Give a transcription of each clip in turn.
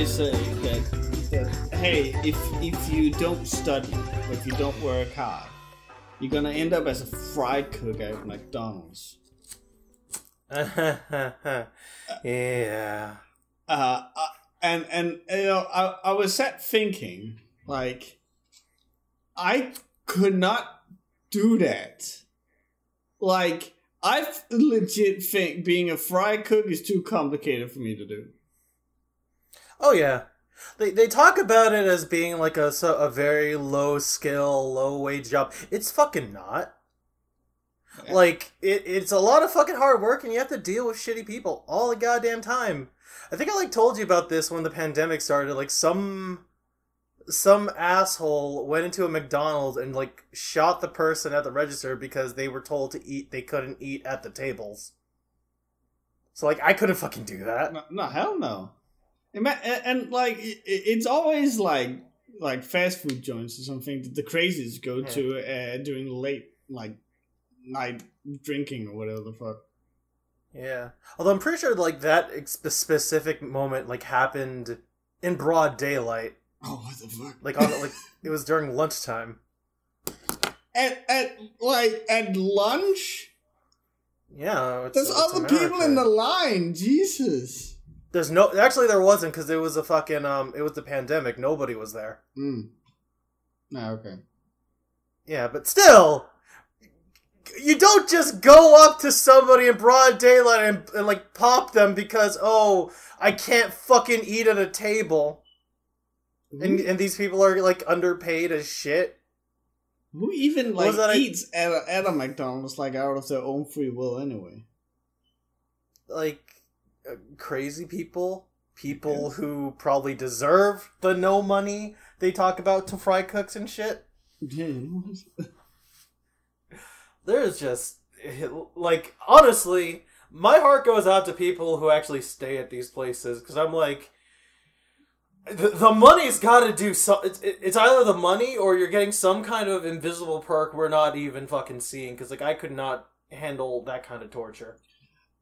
always say that, that hey, if if you don't study, if you don't work hard, you're gonna end up as a fry cook at McDonald's. yeah. Uh, uh, and and you know, I I was sat thinking like, I could not do that. Like, I legit think being a fry cook is too complicated for me to do. Oh yeah. They, they talk about it as being like a so- a very low skill, low wage job. It's fucking not. Yeah. Like it, it's a lot of fucking hard work, and you have to deal with shitty people all the goddamn time. I think I like told you about this when the pandemic started. Like some some asshole went into a McDonald's and like shot the person at the register because they were told to eat. They couldn't eat at the tables. So like I couldn't fucking do that. No, no hell no. And, like it's always like like fast food joints or something that the crazies go Yeah. to uh, during late like night drinking or whatever the fuck. Yeah. Although I'm pretty sure like that ex- specific moment like happened in broad daylight. Oh what the fuck! Like on like it was during lunchtime. at at like at lunch, Yeah. There's it's other people in the line. Jesus. There's no actually there wasn't because it was a fucking um it was the pandemic. Nobody was there. Mm. No, okay. Yeah, but still, you don't just go up to somebody in broad daylight and, and like pop them because oh I can't fucking eat at a table and and these people are like underpaid as shit. Who even like that I- eats at a, at a McDonald's like out of their own free will anyway? like crazy people, people who probably deserve the no money they talk about to fry cooks and shit. Yeah. There's just like honestly, my heart goes out to people who actually stay at these places because I'm like. The, the money's got to do so. It's, it's either the money or you're getting some kind of invisible perk we're not even fucking seeing. Because like I could not handle that kind of torture.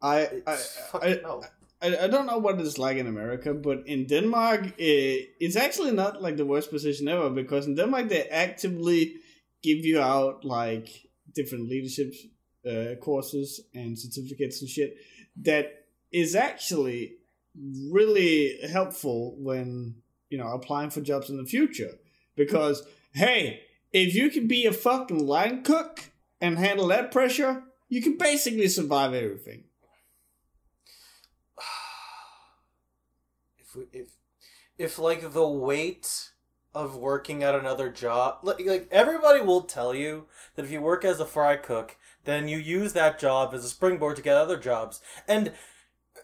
I, It's I, fucking I, no. I, I don't know what it's like in America, but in Denmark, it, it's actually not like the worst position ever because in Denmark they actively give you out like different leadership uh, courses and certificates and shit that is actually really helpful when you know applying for jobs in the future because hey if you can be a fucking line cook and handle that pressure you can basically survive everything if if like the weight of working at another job like, like everybody will tell you that if you work as a fry cook then you use that job as a springboard to get other jobs. And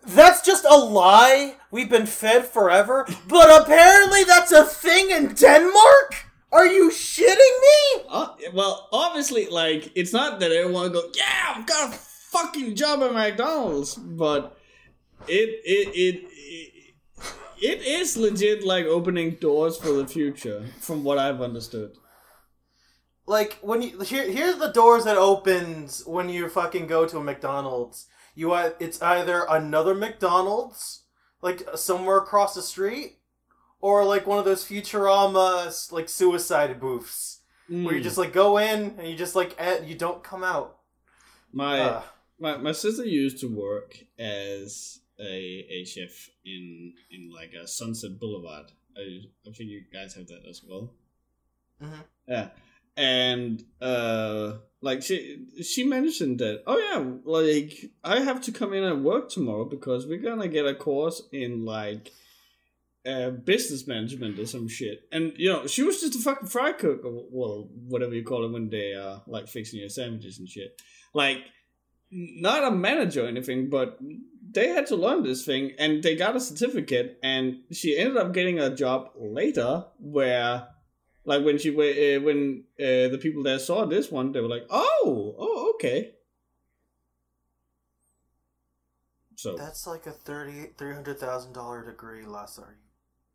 that's just a lie. We've been fed forever. But apparently that's a thing in denmark? Are you shitting me? Uh, well, obviously, like it's not that everyone go, yeah, I've got a fucking job at McDonald's, but it it it it, it is legit like opening doors for the future, from what I've understood. like when you here here's the doors that opens when you fucking go to a McDonald's. You it's either another McDonald's like somewhere across the street or like one of those Futurama like suicide booths where you just like go in and you just like eh, you don't come out. my Ugh. my my sister used to work as a a chef in in like a Sunset Boulevard. I I think you guys have that as well. Mhm. Yeah, and uh, like she she mentioned that. Oh yeah, like I have to come in and work tomorrow because we're gonna get a course in like. Uh, business management or some shit, and you know she was just a fucking fry cook, or well, whatever you call it when they are like fixing your sandwiches and shit. Like, not a manager or anything, but they had to learn this thing and they got a certificate and she ended up getting a job later where like when she uh, when uh, the people there saw this one they were like oh oh okay so That's like a thirty three hundred thousand dollar degree, Lazar.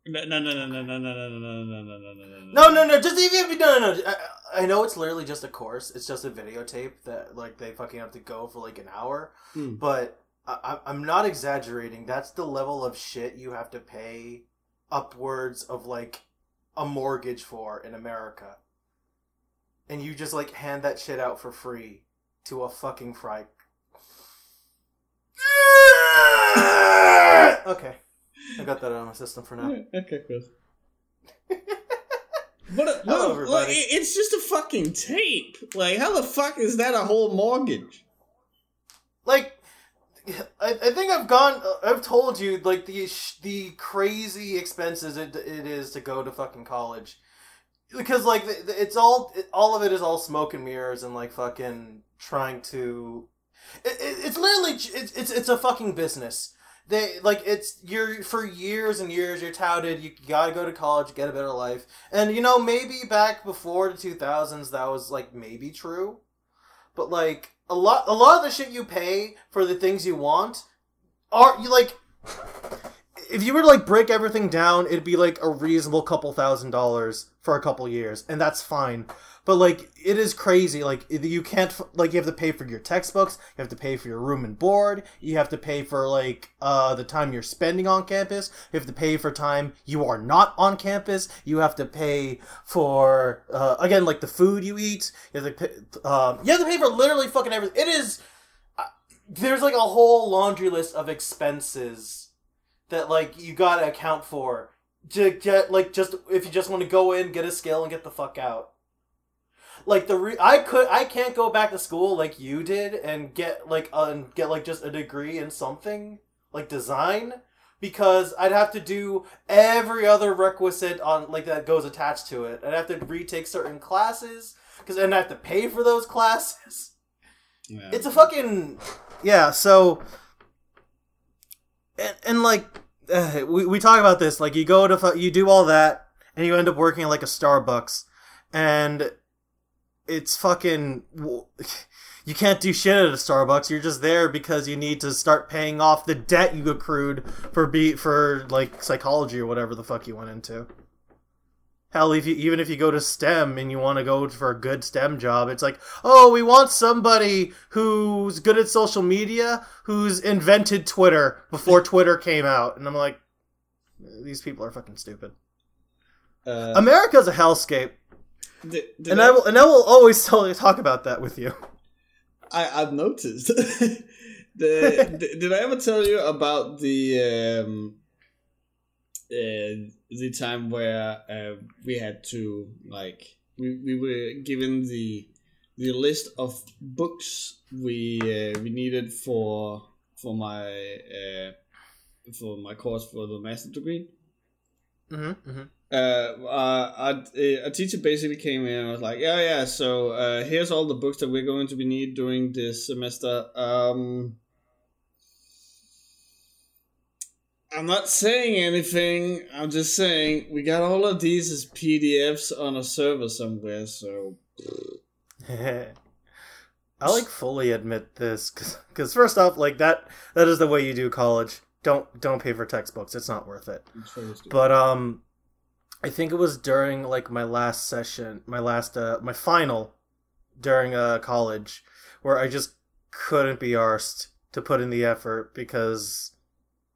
No no no no no no no no no no no no no no No, no, no. No. Just even no, no, no. I, I know it's literally just a course. It's just a videotape that like they fucking have to go for like an hour. Hmm. But I, I'm not exaggerating. That's the level of shit you have to pay upwards of like a mortgage for in America. And you just like hand that shit out for free to a fucking fry. okay. I got that out of my system for now. okay, cool. But uh, Hello, like, it- it's just a fucking tape. Like, how the fuck is that a whole mortgage? like I, I think I've gone I've told you like the sh- the crazy expenses it, it is to go to fucking college because like the- the- it's all it, all of it is all smoke and mirrors and like fucking trying to it, it, it's literally it's, it's it's a fucking business they like it's you're for years and years you're touted you gotta go to college get a better life. And you know maybe back before the 2000s that was like maybe true. But like a lot a lot of the shit you pay for the things you want are you like if you were to like break everything down it'd be like a reasonable couple thousand dollars for a couple years and that's fine but like it is crazy like you can't like you have to pay for your textbooks you have to pay for your room and board you have to pay for like uh the time you're spending on campus you have to pay for time you are not on campus you have to pay for uh again like the food you eat you have to pay, um you have to pay for literally fucking everything it is uh, there's like a whole laundry list of expenses that like you gotta account for to get like just if you just want to go in get a skill and get the fuck out like the re- i could i can't go back to school like you did and get like uh, and get like just a degree in something like design because i'd have to do every other requisite on like that goes attached to it i'd have to retake certain classes because and i have to pay for those classes Yeah. it's a fucking yeah. So and, and like uh, we we talk about this. Like you go to you do all that, and you end up working at like a Starbucks, and it's fucking. You can't do shit at a Starbucks. You're just there because you need to start paying off the debt you accrued for be for like psychology or whatever the fuck you went into. Hell, if you, even if you go to STEM and you want to go for a good STEM job, it's like, oh, we want somebody who's good at social media, who's invented Twitter before Twitter came out. And I'm like, these people are fucking stupid. Uh, America's a hellscape, did, did and I will, and I will always tell, talk about that with you. I, I've noticed. the, did, did I ever tell you about the um, uh, the time where uh, we had to like we, we were given the the list of books we uh, we needed for for my uh, for my course for the master degree. Mm-hmm, mm-hmm. Uh, uh, a, a teacher basically came in and was like, "Yeah, yeah. So uh, here's all the books that we're going to be need during this semester. Um, I'm not saying anything. I'm just saying we got all of these as PDFs on a server somewhere. So I like fully admit this because first off, like that that is the way you do college. Don't don't pay for textbooks. It's not worth it. it's very stupid. But um, I think it was during like my last session, my last uh, my final during uh college, where I just couldn't be arsed to put in the effort because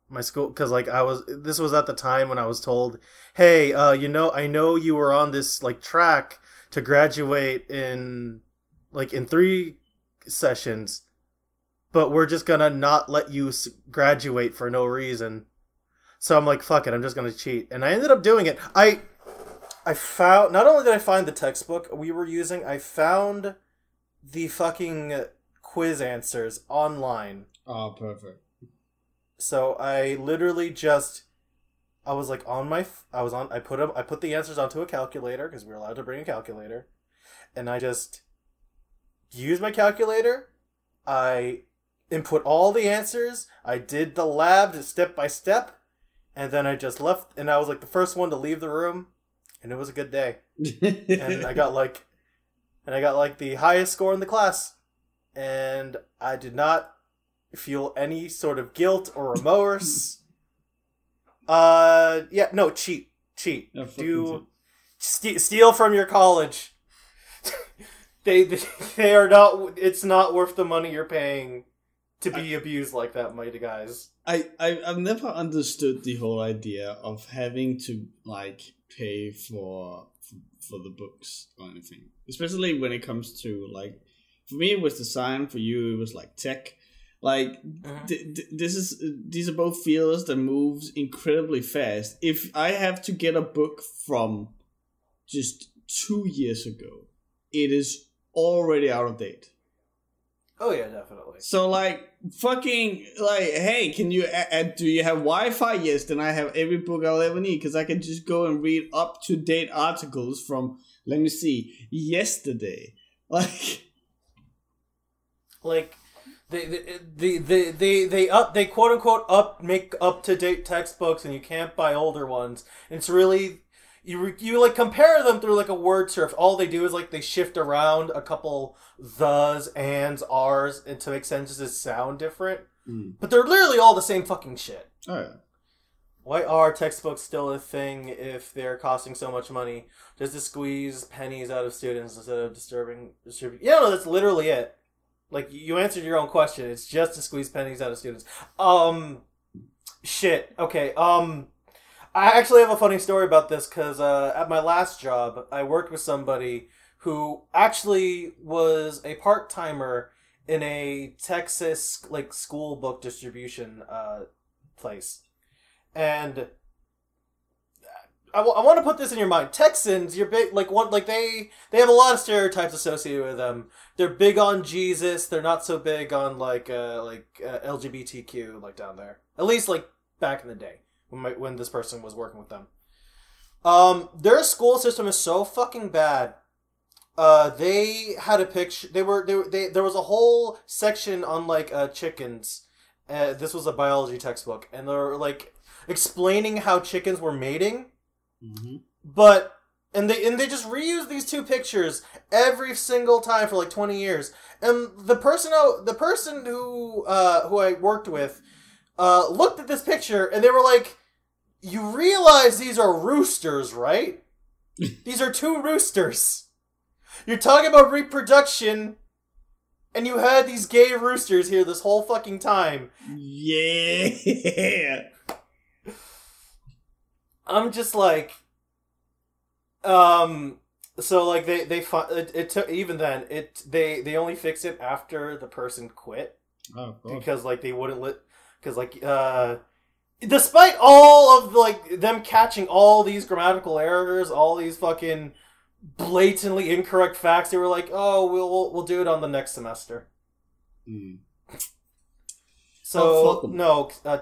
my school because like I was this was at the time when I was told, hey, uh, you know, I know you were on this like track to graduate in like in three sessions, but we're just gonna not let you graduate for no reason. So I'm like, fuck it, I'm just gonna cheat, and I ended up doing it. I I found not only did I find the textbook we were using, I found the fucking quiz answers online. oh, perfect. So I literally just I was like on my I was on I put 'em- I put the answers onto a calculator because we were allowed to bring a calculator, and I just used my calculator. I input all the answers. I did the lab step by step, and then I just left. And I was like the first one to leave the room, and it was a good day. And I got like, and I got like the highest score in the class, and I did not feel any sort of guilt or remorse. uh, yeah, no, cheat, cheat, fucking do ste- steal from your college. they they are not. It's not worth the money you're paying to be abused like that, mighty guys. I, I I've never understood the whole idea of having to like pay for for the books or anything, especially when it comes to like for me it was design, for you it was like tech. Like Mhm. th- th- this is these are both fields that moves incredibly fast. If I have to get a book from just two years ago, it is already out of date. Oh yeah, definitely. So like fucking like hey, can you uh, uh, do you have Wi-Fi? Yes, then I have every book I'll ever need because I can just go and read up to date articles from let me see yesterday. Like Like they they they they they, they up they quote unquote up make up to date textbooks, and you can't buy older ones. And it's really you you like compare them through like a word search. All they do is like they shift around a couple thes, ands, r's, and to make sentences sound different. Mm. But they're literally all the same fucking shit. oh yeah. Why are textbooks still a thing if they're costing so much money? Just to squeeze pennies out of students instead of disturbing distributing? Yeah, no, that's literally it. Like you answered your own question. It's just to squeeze pennies out of students. Um, shit. Okay. Um, I actually have a funny story about this because uh, at my last job, I worked with somebody who actually was a part timer in a Texas like school book distribution uh, place and I, w- I want to put this in your mind. Texans, you're big like one like they they have a lot of stereotypes associated with them. They're big on Jesus. They're not so big on like uh, like uh, LGBTQ like down there. At least like back in the day when my, when this person was working with them. Um, their school system is so fucking bad. Uh, they had a picture. They were they, they there was a whole section on like uh, chickens. Uh, this was a biology textbook, and they're like explaining how chickens were mating, hmm but and they and they just reuse these two pictures every single time for like twenty years. And the person out the person who uh, who I worked with uh, looked at this picture and they were like, "You realize these are roosters, right? these are two roosters. You're talking about reproduction." And you had these gay roosters here this whole fucking time. Yeah. I'm just like, um, so like they they fi- it, it took even then it they they only fixed it after the person quit Oh, because like they wouldn't let because like uh despite all of like them catching all these grammatical errors all these fucking blatantly incorrect facts they were like oh we'll we'll, we'll do it on the next semester. Mm. Oh, so 'em. no uh,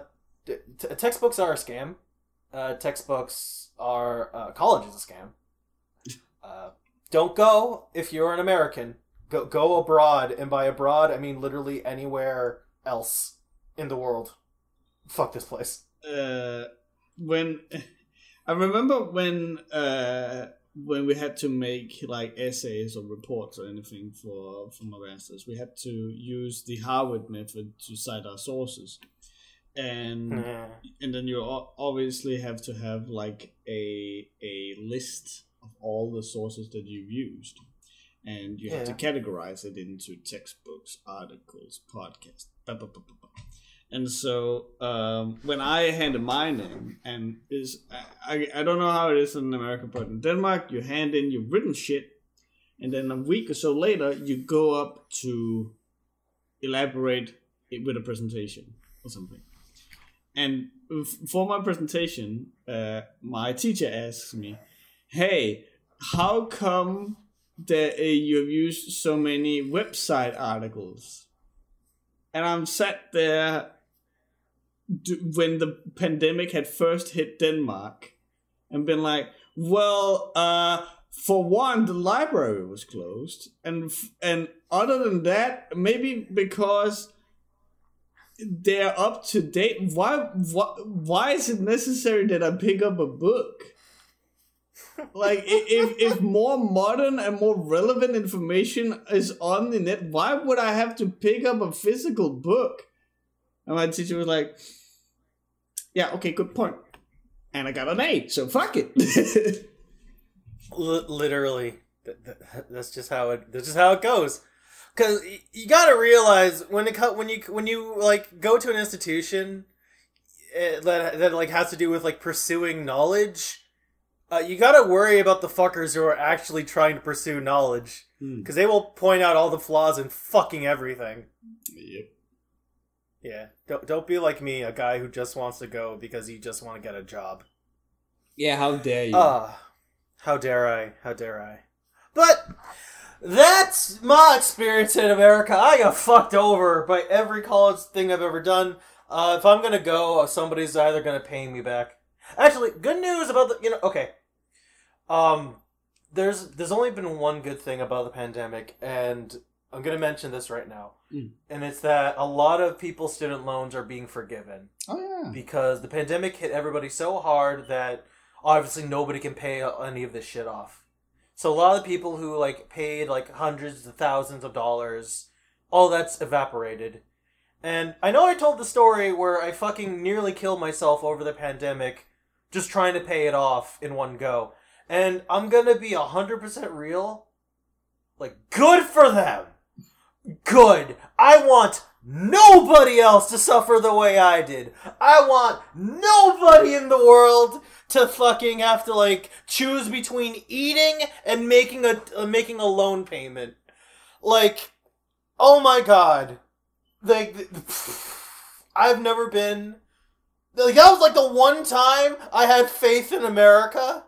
t- t- textbooks are a scam. Uh, textbooks are uh, college is a scam. Uh, don't go if you're an american. Go go abroad and by abroad i mean literally anywhere else in the world. Fuck this place. Uh, when I remember when uh, when we had to make like essays or reports or anything for for my masters, we had to use the Harvard method to cite our sources, and and then you obviously have to have like a a list of all the sources that you've used, and you have to categorize it into textbooks, articles, podcasts, blah, blah, blah. And so um, when I handed mine in, and is I, I don't know how it is in America, but in Denmark you hand in your written shit, and then a week or so later you go up to elaborate it with a presentation or something. And for my presentation, uh, my teacher asks me, "Hey, how come that uh, you have used so many website articles?" And I'm sat there when the pandemic had first hit Denmark, and been like, "Well, uh." For one, the library was closed, and and other than that, maybe because they're up to date. Why, why, why is it necessary that I pick up a book? Like, if, if more modern and more relevant information is on the net, why would I have to pick up a physical book? And my teacher was like, yeah, okay, good point. And I got an A, so fuck it. L- literally Th- th- that's just how it that's just how it goes Because you gotta realize when it when you when you like go to an institution eh, that that like has to do with like pursuing knowledge, uh, you gotta worry about the fuckers who are actually trying to pursue knowledge Hmm. because they will point out all the flaws in fucking everything. Yep. Yeah, don't don't be like me, a guy who just wants to go because you just want to get a job. Yeah, how dare you? Ah, how dare I? How dare I? But that's my experience in America. I got fucked over by every college thing I've ever done. Uh, if I'm gonna go, uh, somebody's either gonna pay me back. Actually, good news about the you know. Okay, um, there's there's only been one good thing about the pandemic, and I'm gonna mention this right now, Mm. and it's that a lot of people's student loans are being forgiven oh yeah. because the pandemic hit everybody so hard that obviously nobody can pay any of this shit off. So a lot of people who like paid like hundreds of thousands of dollars, all that's evaporated. And I know I told the story where I fucking nearly killed myself over the pandemic just trying to pay it off in one go. And I'm gonna be 100% real. Like, good for them! Good! I want nobody else to suffer the way I did. I want nobody in the world to fucking have to like choose between eating and making a uh, making a loan payment. Like, oh my god, like I've never been like that was like the one time I had faith in America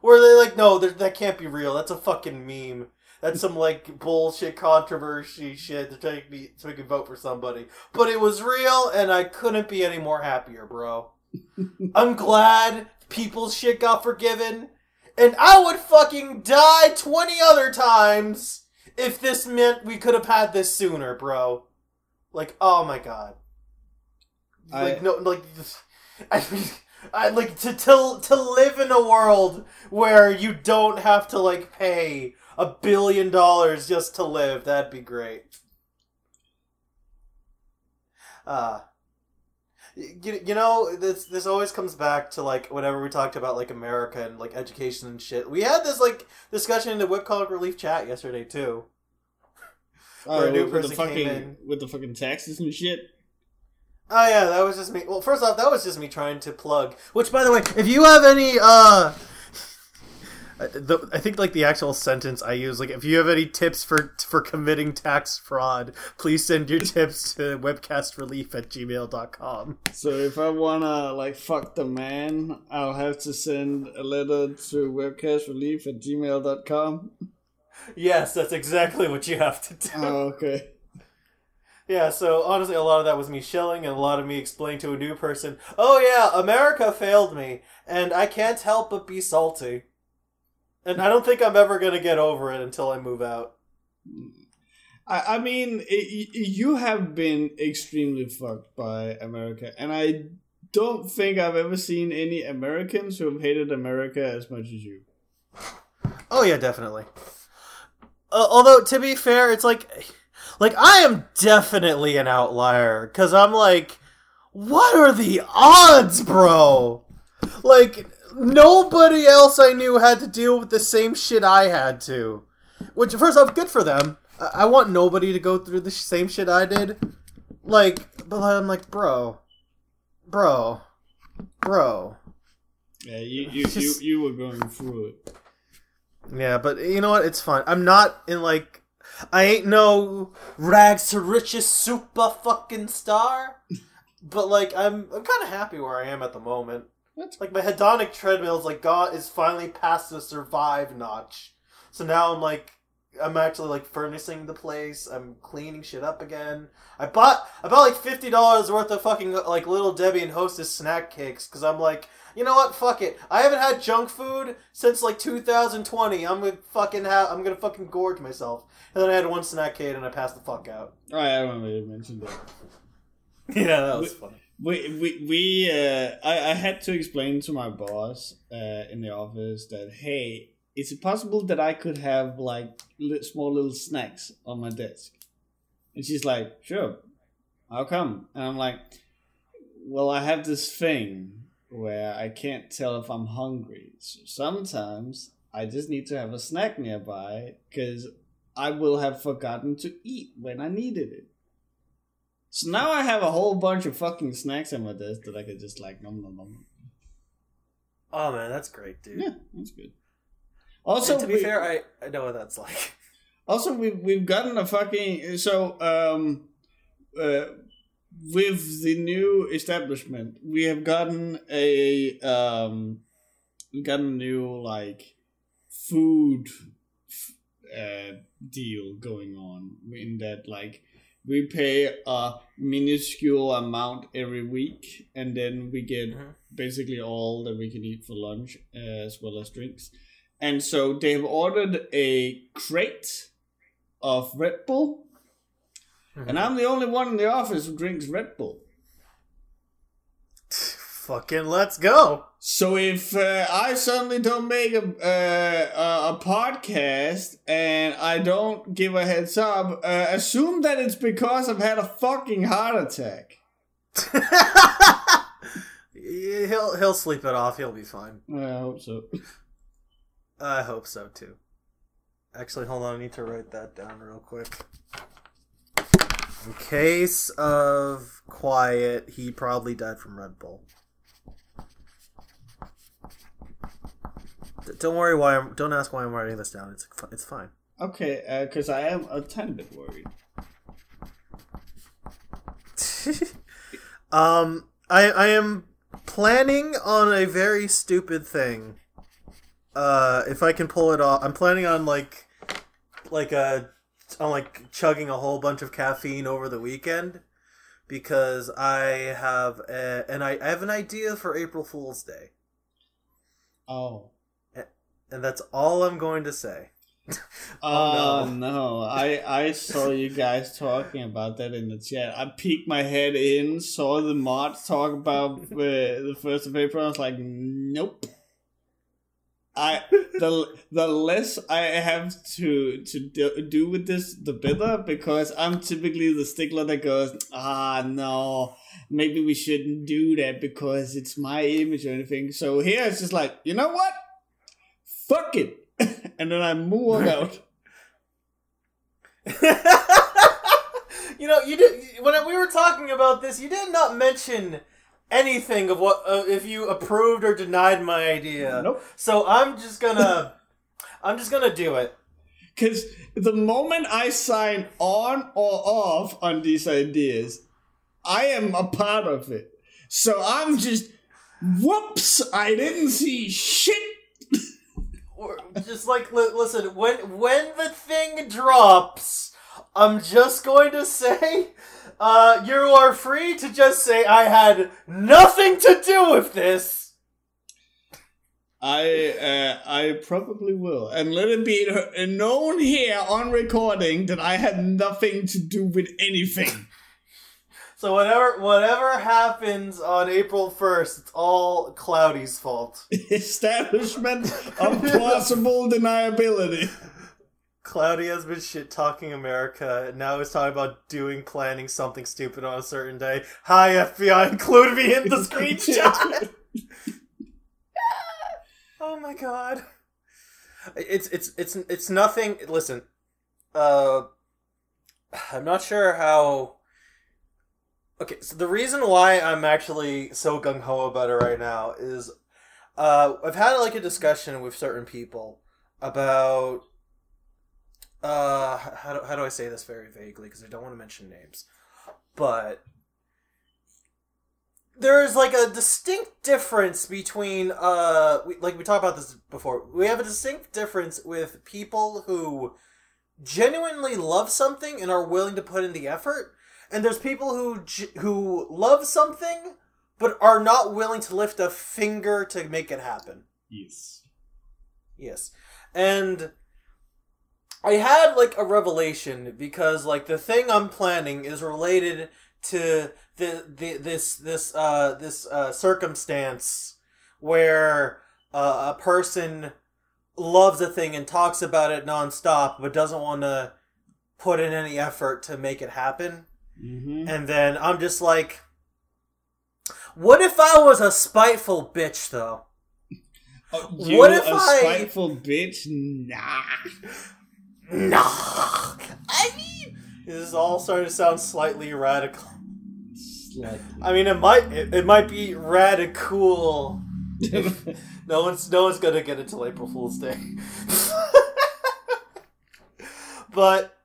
where they like no that can't be real. That's a fucking meme. That's some like bullshit controversy shit to take me so we can vote for somebody. But it was real and I couldn't be any more happier, bro. I'm glad people's shit got forgiven. And I would fucking die 20 other times if this meant we could have had this sooner, bro. Like, oh my god. Like, I- no, like, I mean, I like to, to to live in a world where you don't have to like pay a billion dollars just to live. That'd be great. Uh you, you know this this always comes back to like whenever we talked about like America and like education and shit. We had this like discussion in the Webcomic Relief chat yesterday too. Oh, Where a new with, with the person came in. with the fucking taxes and shit. Oh yeah, that was just me. Well, first off, that was just me trying to plug. Which, by the way, if you have any, uh, the, I think like the actual sentence I use, like if you have any tips for for committing tax fraud, please send your tips to webcastrelief at gmail.com. So if I wanna like fuck the man, I'll have to send a letter to webcastrelief at gmail.com. Yes, that's exactly what you have to do. Oh, okay. Yeah, so honestly, a lot of that was me shelling, and a lot of me explaining to a new person, "Oh yeah, America failed me, and I can't help but be salty." And I don't think I'm ever gonna get over it until I move out. I, I mean, it, you have been extremely fucked by America, and I don't think I've ever seen any Americans who have hated America as much as you. Oh yeah, definitely. Uh, although to be fair, it's like, like I am definitely an outlier because I'm like, what are the odds, bro? Like nobody else I knew had to deal with the same shit I had to. Which, first off, good for them. I, I want nobody to go through the sh- same shit I did. Like, but I'm like, bro, bro, bro. Yeah, you you, Just- you, you were going through it. Yeah, but you know what? It's fine. I'm not in like I ain't no rags to riches super fucking star. But like I'm I'm kind of happy where I am at the moment. What? Like my hedonic treadmill's like God is finally past the survive notch. So now I'm like I'm actually like furnishing the place. I'm cleaning shit up again. I bought I bought like fifty dollars worth of fucking like little Debbie and Hostess snack cakes because I'm like, you know what? Fuck it. I haven't had junk food since like 2020. I'm gonna fucking have I'm gonna fucking gorge myself. And then I had one snack cake and I passed the fuck out. Oh, yeah, I remember you mentioned that. Yeah, that was funny. We we, we uh, I, I had to explain to my boss uh, in the office that hey, is it possible that I could have like li- small little snacks on my desk? And she's like, sure, how come? And I'm like, well, I have this thing where I can't tell if I'm hungry. So sometimes I just need to have a snack nearby because I will have forgotten to eat when I needed it. So now I have a whole bunch of fucking snacks on my desk that I could just like nom nom nom. Oh man, that's great, dude. Yeah, that's good. Also, And to be we- fair, I, I know what that's like. Also, we've we've gotten a fucking so um uh with the new establishment, we have gotten a um we gotten a new like food uh deal going on in that like we pay a minuscule amount every week and then we get Mhm. basically all that we can eat for lunch uh, as well as drinks and so they've ordered a crate of Red Bull, and I'm the only one in the office who drinks Red Bull. Fucking let's go. So if uh, I suddenly don't make a, uh, a podcast and I don't give a heads up, uh, assume that it's because I've had a fucking heart attack. he'll he'll sleep it off. He'll be fine. I hope so. I hope so too. Actually, hold on. I need to write that down real quick. In case of quiet, he probably died from Red Bull. Don't worry why I'm. Don't ask why I'm writing this down. It's it's fine. Okay, because I am a tiny bit worried. um, I I am planning on a very stupid thing. Uh, if I can pull it off, I'm planning on like, like a, on like chugging a whole bunch of caffeine over the weekend, because I have a, and I, I have an idea for April Fool's Day, Oh. And that's all I'm going to say. Oh, no. no. I I saw you guys talking about that in the chat. I peeked my head in, saw the mods talk about uh, the first of April. I was like, nope. I the the less I have to to do, do with this, the better because I'm typically the stickler that goes, ah no, maybe we shouldn't do that because it's my image or anything. So here it's just like, you know what? Fuck it, and then I move out. you know, you did when we were talking about this. You did not mention anything of what uh, if you approved or denied my idea. Nope. So I'm just gonna, I'm just gonna do it. Because the moment I sign on or off on these ideas, I am a part of it. So I'm just, whoops, I didn't see shit. Just like li- listen, when when the thing drops, I'm just going to say, uh, you are free to just say I had nothing to do with this. I uh, I probably will. And let it be known here on recording that I had nothing to do with anything. So whatever whatever happens on April first, it's all Cloudy's fault. Establishment of plausible deniability. Cloudy has been shit talking America, and now he's talking about doing planning something stupid on a certain day. Hi FBI, include me in the screenshot. oh my god. It's it's it's it's nothing. Listen, uh, I'm not sure how. Okay, so the reason why I'm actually so gung ho about it right now is, uh, I've had like a discussion with certain people about uh how do, how do I say this very vaguely? Because I don't want to mention names. But there's like a distinct difference between uh we, like we talked about this before. We have a distinct difference with people who genuinely love something and are willing to put in the effort and there's people who who love something but are not willing to lift a finger to make it happen Yes. Yes. And I had like a revelation because like the thing I'm planning is related to the, the this this uh this uh circumstance where uh, a person loves a thing and talks about it nonstop but doesn't want to put in any effort to make it happen. Mm-hmm. And then I'm just like what if I was a spiteful bitch though? You What if a I- spiteful bitch? Nah. Nah. I mean, this is all starting to sound slightly radical. Slightly. I mean, it might it, it might be radical. No one's no one's gonna get it till April Fool's Day. but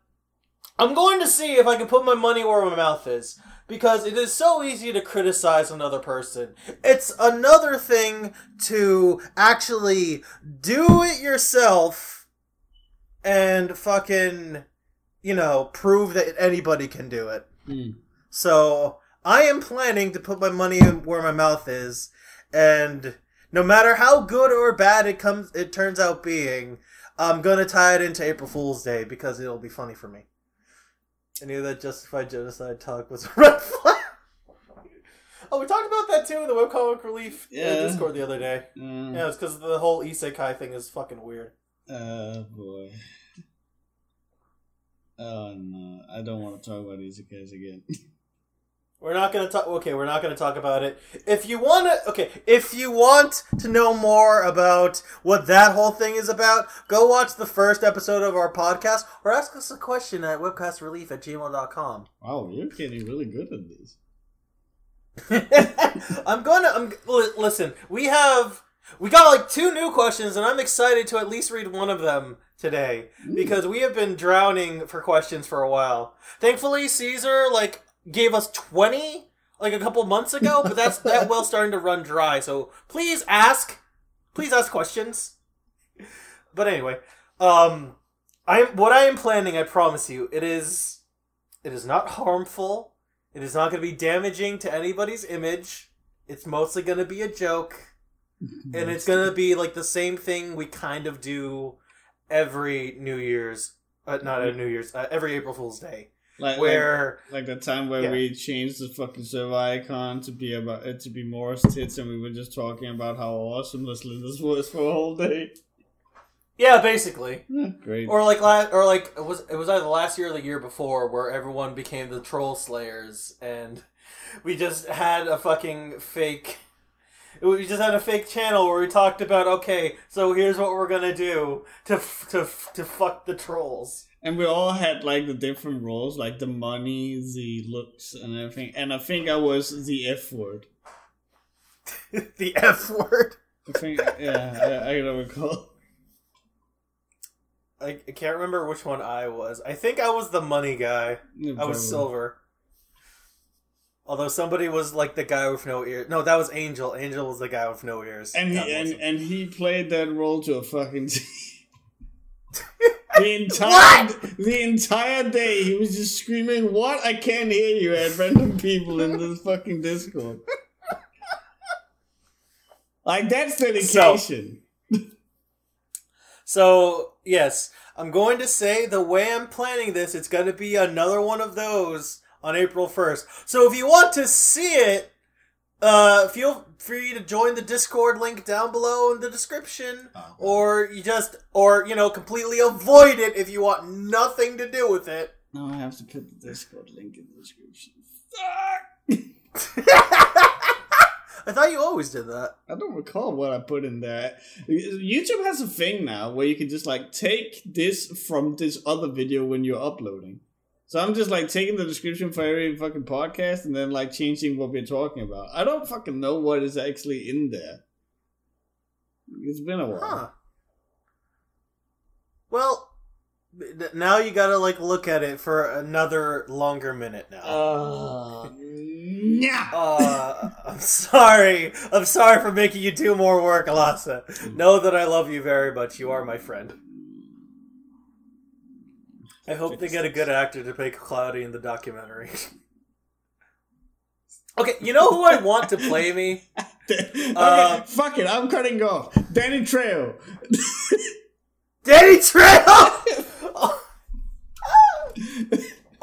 I'm going to see if I can put my money where my mouth is. Because it is so easy to criticize another person. It's another thing to actually do it yourself and fucking, you know, prove that anybody can do it. Hmm. So I am planning to put my money where my mouth is, and no matter how good or bad it comes, it turns out being, I'm gonna tie it into April Fool's Day because it'll be funny for me. I of that justified genocide talk was a red flag. Oh, we talked about that too in the webcomic relief uh, Yeah. Discord the other day. Uh, Yeah, it's because the whole isekai thing is fucking weird. Oh boy. Oh no, I don't want to talk about isekais again. We're not gonna talk. Okay, we're not gonna talk about it. If you want to, okay, if you want to know more about what that whole thing is about, go watch the first episode of our podcast or ask us a question at webcastrelief at gmail.com. wow, you're getting really good at this. I'm gonna. I'm li- listen. We have we got like two new questions, and I'm excited to at least read one of them today because we have been drowning for questions for a while. Thankfully, Caesar like gave us twenty like a couple months ago, but that's that well starting to run dry. So please ask, please ask questions. But anyway, um, I'm what I am planning. I promise you, it is it is not harmful. It is not going to be damaging to anybody's image. It's mostly going to be a joke. And it's going to be like the same thing we kind of do every New Year's. Uh, not a New Year's. Uh, every April Fool's Day. Like Where. like, like the time where Yeah. we changed the fucking server icon to be about it to be Morris tits, and we were just talking about how awesome this Linus was for a whole day. Yeah, basically. Great. Or like last, or like it was it was either last year or the year before where everyone became the troll slayers and we just had a fucking fake we just had a fake channel where we talked about okay so here's what we're gonna do to f- to f- to fuck the trolls And we all had like the different roles, like the money, the looks, and everything. And I think I was the F word. the f word I think, yeah, I, I don't recall. I, I can't remember which one I was I think I was the money guy Yeah, I was silver although somebody was like the guy with no ears no that was Angel Angel was the guy with no ears And he, and, and he played that role to a fucking. the entire the entire day he was just screaming, "What? I can't hear you!" at random people in this fucking Discord. Like that's dedication. So, yes, I'm going to say the way I'm planning this, it's going to be another one of those on April 1st. So, if you want to see it, uh, feel free to join the Discord link down below in the description. Oh. Or you just, or, you know, completely avoid it if you want nothing to do with it. now I have to put the Discord link in the description. I thought you always did that. I don't recall what I put in there. YouTube has a thing now where you can just like take this from this other video when you're uploading. So I'm just like taking the description for every fucking podcast and then like changing what we're talking about. I don't fucking know what is actually in there. It's been a while. Huh. Well, now you gotta, like, look at it for another longer minute now. Uh. Uh, I'm sorry. I'm sorry for making you do more work, Alasa. Know that I love you very much. You are my friend. I hope they get a good actor to play Cloudy in the documentary. okay, you know who I want to play me? okay, Uh, fuck it. I'm cutting off. Danny Trejo. Danny Trejo! oh.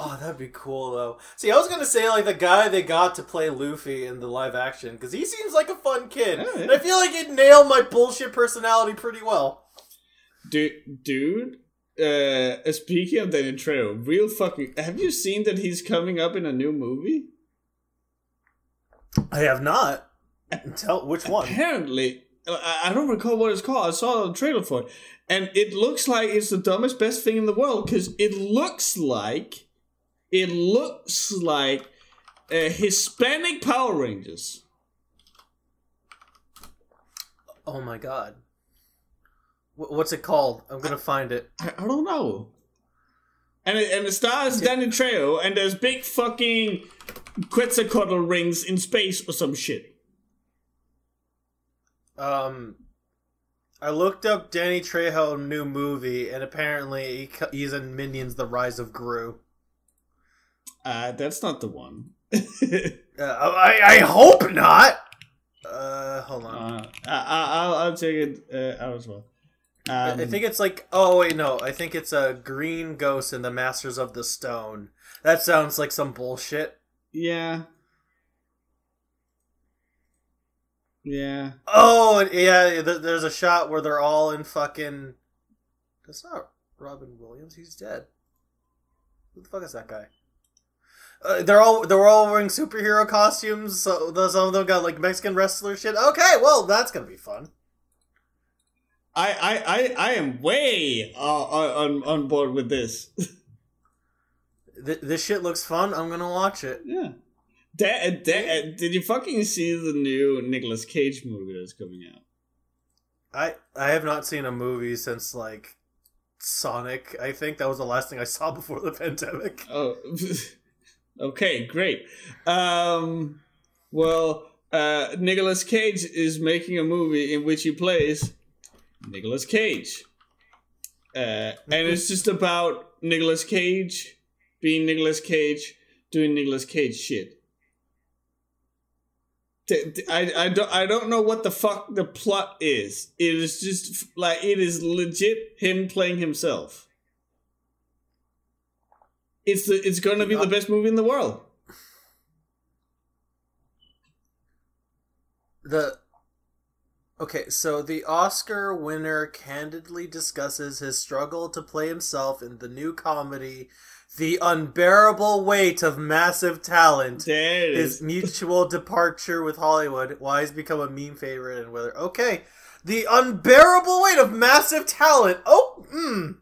Oh, that'd be cool though. See, I was gonna say like the guy they got to play Luffy in the live action because he seems like a fun kid, Yeah, yeah. and I feel like he'd nail my bullshit personality pretty well. Dude, dude. Uh, speaking of Danny Trejo, real fucking. Have you seen that he's coming up in a new movie? I have not. Tell which one? Apparently, I don't recall what it's called. I saw the trailer for it, and it looks like it's the dumbest best thing in the world because it looks like it looks like uh, Hispanic Power Rangers. Oh my god. Wh- What's it called? I'm gonna find it. I, I don't know. And it, and the stars Danny Trejo, and there's big fucking Quetzalcoatl rings in space or some shit. Um, I looked up Danny Trejo new movie, and apparently he he's in Minions: The Rise of Gru. Uh, that's not the one. Uh, I I hope not. Uh, hold on. Uh, I, I, I'll, I'll take it uh, out as well. I- Um, I think it's like oh wait no I think it's a green ghost in the Masters of the Stone. That sounds like some bullshit. yeah, yeah. Oh yeah, there's a shot where they're all in fucking. That's not Robin Williams. He's dead. Who the fuck is that guy? Uh, they're all they're all wearing superhero costumes. So some of them got like Mexican wrestler shit. Okay, well that's gonna be fun. I, I, I, I am way uh, on on board with this. Th- this shit looks fun. I'm gonna watch it. yeah. Da- da- did you fucking see the new Nicolas Cage movie that's coming out? I I have not seen a movie since like Sonic. I think that was the last thing I saw before the pandemic. Oh, okay, great. Um, well, uh, Nicolas Cage is making a movie in which he plays Nicolas Cage, uh, and it's just about Nicolas Cage being Nicolas Cage doing Nicolas Cage shit. I, I don't I don't know what the fuck the plot is. It is just like it is legit him playing himself. It's the, it's going to be the best movie in the world. The Okay, so the Oscar winner candidly discusses his struggle to play himself in the new comedy The Unbearable Weight of Massive Talent. His mutual departure with Hollywood, why he's become a meme favorite, and whether okay, the unbearable weight of massive talent. Oh, mm,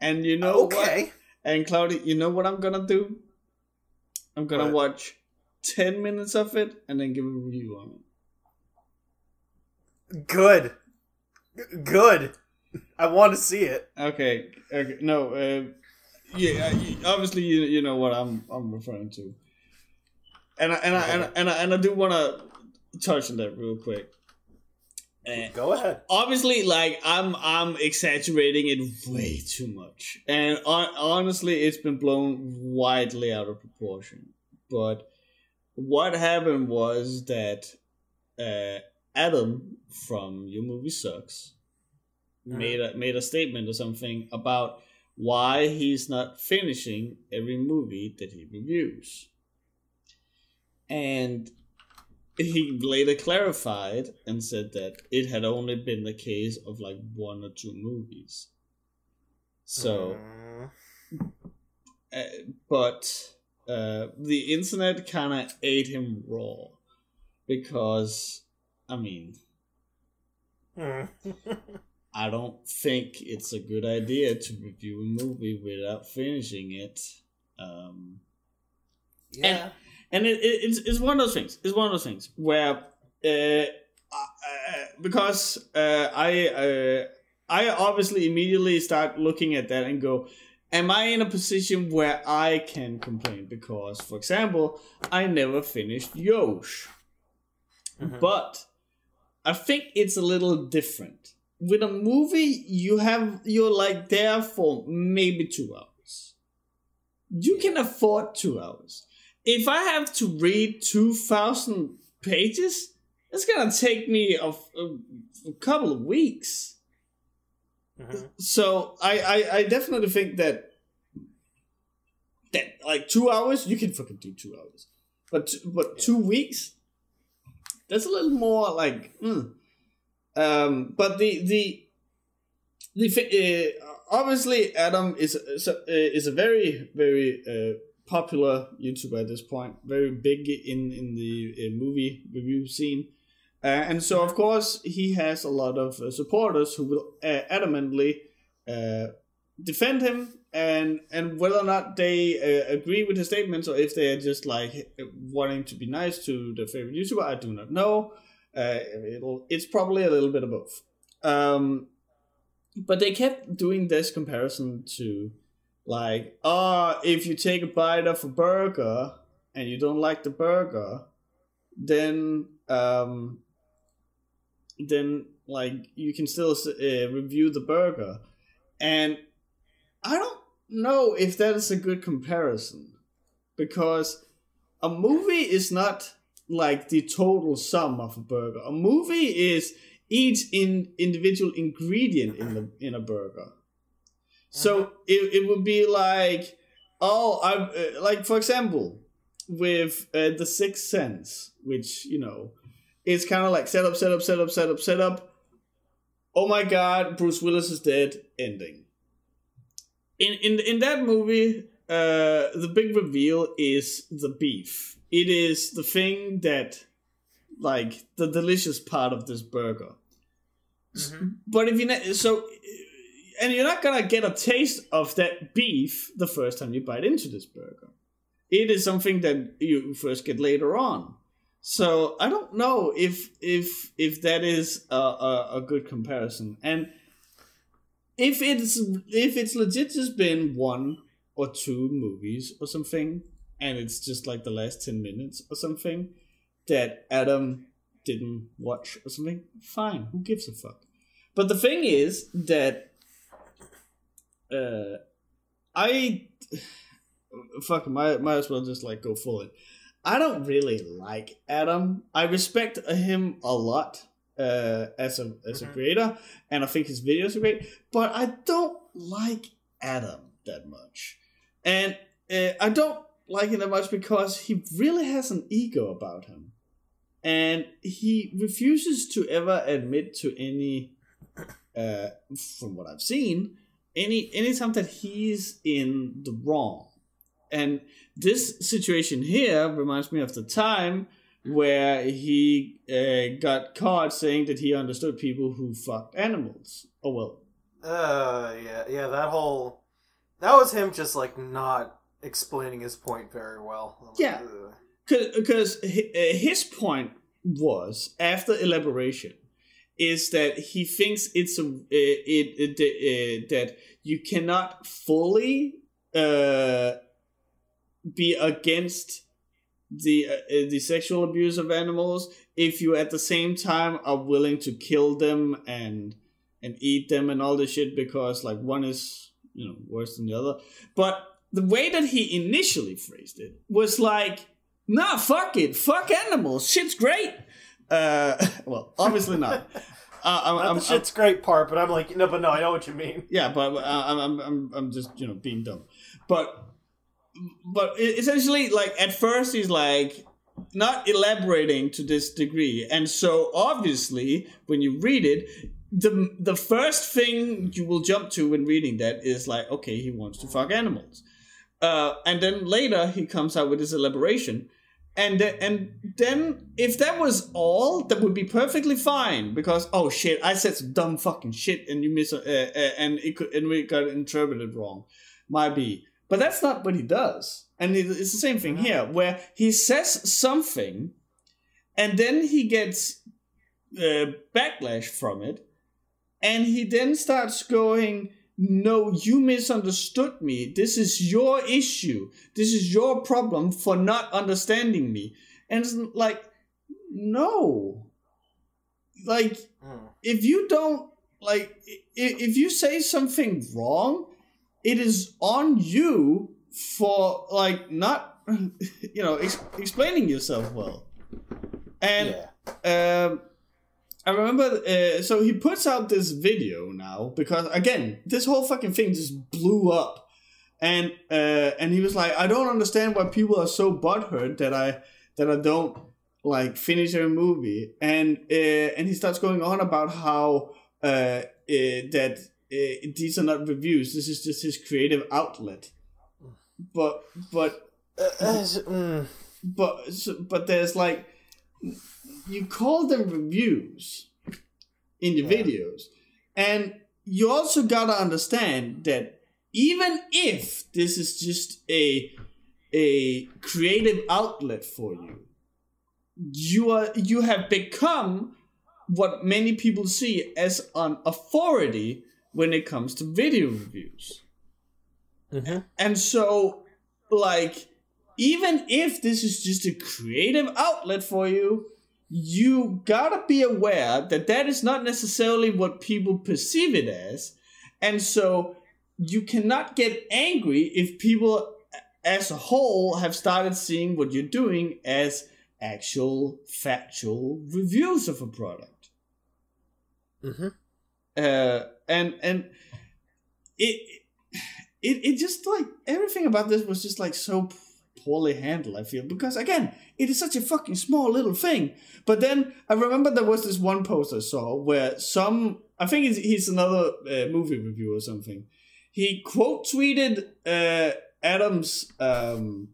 And you know what? okay. And Cloudy, you know what I'm gonna do? I'm gonna What? watch ten minutes of it and then give a review on it. Good, good. I want to see it. Okay. okay no. Uh, yeah. Obviously, you you know what I'm I'm referring to. And I, and I, and I, and I, and I do want to touch on that real quick. Uh, Go ahead. obviously like i'm i'm exaggerating it way too much and hon- honestly it's been blown widely out of proportion but what happened was that uh adam from your movie sucks made a made a statement or something about why he's not finishing every movie that he reviews and he later clarified and said that it had only been the case of like one or two movies. So, Mm. uh, but uh, the internet kind of ate him raw because, I mean, Mm. I don't think it's a good idea to review a movie without finishing it. Um, yeah. and it, it, it's, it's one of those things. It's one of those things where uh, uh, because uh, I uh, I obviously immediately start looking at that and go, am I in a position where I can complain? Because, for example, I never finished Yosh, Mhm. but I think it's a little different. With a movie, you have you're like there for maybe two hours. You can afford two hours if I have to read 2,000 pages, it's gonna take me a, a, a couple of weeks. Mhm. So I, I, I definitely think that that like two hours you can fucking do two hours, but but two weeks that's a little more like mm. um. But the the the uh, obviously Adam is is a, is a very very uh, popular YouTuber at this point, very big in in the uh, movie review scene. Uh, and so, of course, he has a lot of uh, supporters who will uh, adamantly uh, defend him, and and whether or not they uh, agree with his statements or if they're just like wanting to be nice to the favorite YouTuber, I do not know. Uh, it'll, it's probably a little bit of both. Um, but they kept doing this comparison to like, oh, if you take a bite of a burger and you don't like the burger, then um, then like you can still uh, review the burger, and I don't know if that is a good comparison because a movie is not like the total sum of a burger. A movie is each in individual ingredient in the in a burger. So uh-huh. it, it would be like, oh, I uh, like for example, with uh, the Sixth Sense, which you know, is kind of like set up, set up, set up, set up, set up. Oh my God, Bruce Willis is dead. Ending. In in in that movie, uh, the big reveal is the beef. It is the thing that, like, the delicious part of this burger. Mm-hmm. But if you so, and you're not gonna get a taste of that beef the first time you bite into this burger. It is something that you first get later on. So I don't know if if if that is a, a, a good comparison, and if it's if it's legit just been one or two movies or something, and it's just like the last ten minutes or something that Adam didn't watch or something, fine. Who gives a fuck? But the thing is that uh, I fuck might might as well just like go full it. I don't really like Adam. I respect him a lot uh, as a as a mm-hmm. creator, and I think his videos are great. But I don't like Adam that much, and uh, I don't like him that much because he really has an ego about him, and he refuses to ever admit to any uh, from what I've seen, any anytime that he's in the wrong. And this situation here reminds me of the time where he uh, got caught saying that he understood people who fucked animals. Oh well. Uh, yeah, yeah. That whole that was him just like not explaining his point very well. yeah, because uh, his point was after elaboration is that he thinks it's a it, it, it, that you cannot fully uh, be against the uh, the sexual abuse of animals if you at the same time are willing to kill them and and eat them and all this shit because like one is you know worse than the other. But the way that he initially phrased it was like nah fuck it. Fuck animals. Shit's great. Uh, well, obviously not. Uh, I'm, not I'm, the shit's I'm, great part, but I'm like, no, but no, I know what you mean. Yeah, but uh, I'm, I'm, I'm just you know being dumb, but but essentially, like at first, he's like not elaborating to this degree, and so obviously, when you read it, the the first thing you will jump to when reading that is like, okay, he wants to fuck animals, uh, and then later he comes out with this elaboration. And and then if that was all that would be perfectly fine because oh shit i said some dumb fucking shit and you miss uh, uh, and it could and we got interpreted wrong. Might be but that's not what he does and it's the same thing mm-hmm. here where he says something and then he gets uh, backlash from it and he then starts going no, you misunderstood me. This is your issue. This is your problem for not understanding me. And it's like, no. Like, mm. if you don't, like, if you say something wrong, it is on you for, like, not, you know, ex- explaining yourself well. And, yeah. um, I remember, uh, so he puts out this video now because again, this whole fucking thing just blew up, and uh, and he was like, I don't understand why people are so butthurt that I that I don't like finish a movie, and uh, and he starts going on about how uh, uh that uh, these are not reviews, this is just his creative outlet, but but uh, mm. but but there's like you call them reviews in the Yeah. videos, and you also gotta understand that even if this is just a a creative outlet for you, you are you have become what many people see as an authority when it comes to video reviews. Mm-hmm. And so, like, even if this is just a creative outlet for you, you gotta be aware that that is not necessarily what people perceive it as. And so, you cannot get angry if people as a whole have started seeing what you're doing as actual factual reviews of a product Mm-hmm. Uh, and and it it it just like everything about this was just like so poorly handled. I feel because again, it is such a fucking small little thing. But then I remember there was this one post I saw where some I think he's, he's another uh, movie review or something. He quote tweeted uh, Adam's um,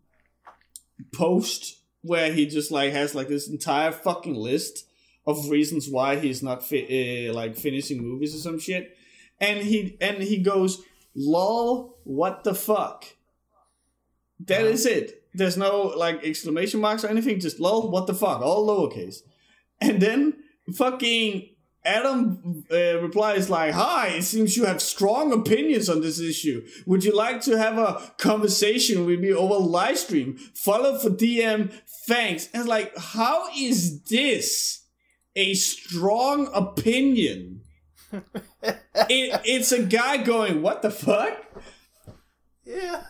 post where he just like has like this entire fucking list of reasons why he's not fi- uh, like finishing movies or some shit, and he and he goes, "Lol, what the fuck." That is it. There's no like exclamation marks or anything. Just lol, what the fuck, all lowercase. And then fucking Adam uh, replies like, "Hi, it seems you have strong opinions on this issue. Would you like to have a conversation with me over live stream? Follow for DM. Thanks." And it's like, how is this a strong opinion? it, it's a guy going, "What the fuck?" Yeah.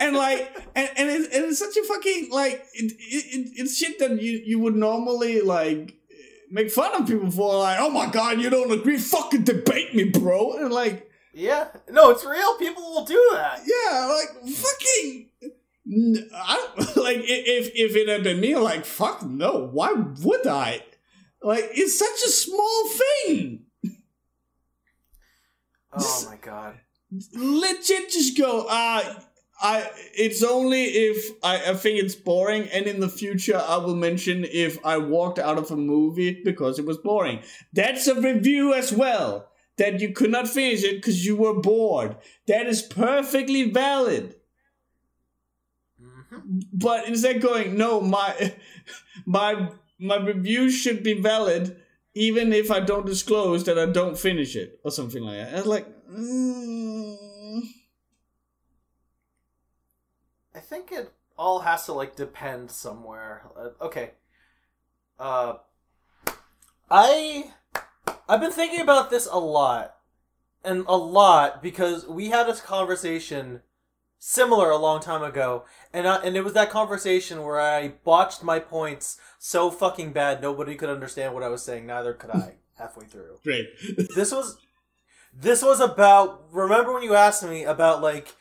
and like and, and, it's, and it's such a fucking like it, it, it's shit that you you would normally like make fun of people for like oh my god you don't agree fucking debate me bro and like Yeah. No, it's real. People will do that. yeah like fucking I like if if it had been me like fuck no why would I like it's such a small thing Oh my god. legit just go uh I it's only if I, I think it's boring and in the future I will mention if I walked out of a movie because it was boring. That's a review as well. That you could not finish it because you were bored. That is perfectly valid. Mm-hmm. But instead going, no, my my my review should be valid even if I don't disclose that I don't finish it or something like that. And it's like mm. I think it all has to like depend somewhere. Uh, okay. Uh I I've been thinking about this a lot. And a lot because we had this conversation similar a long time ago and I, and it was that conversation where I botched my points so fucking bad nobody could understand what I was saying neither could I halfway through. Great. this was this was about remember when you asked me about like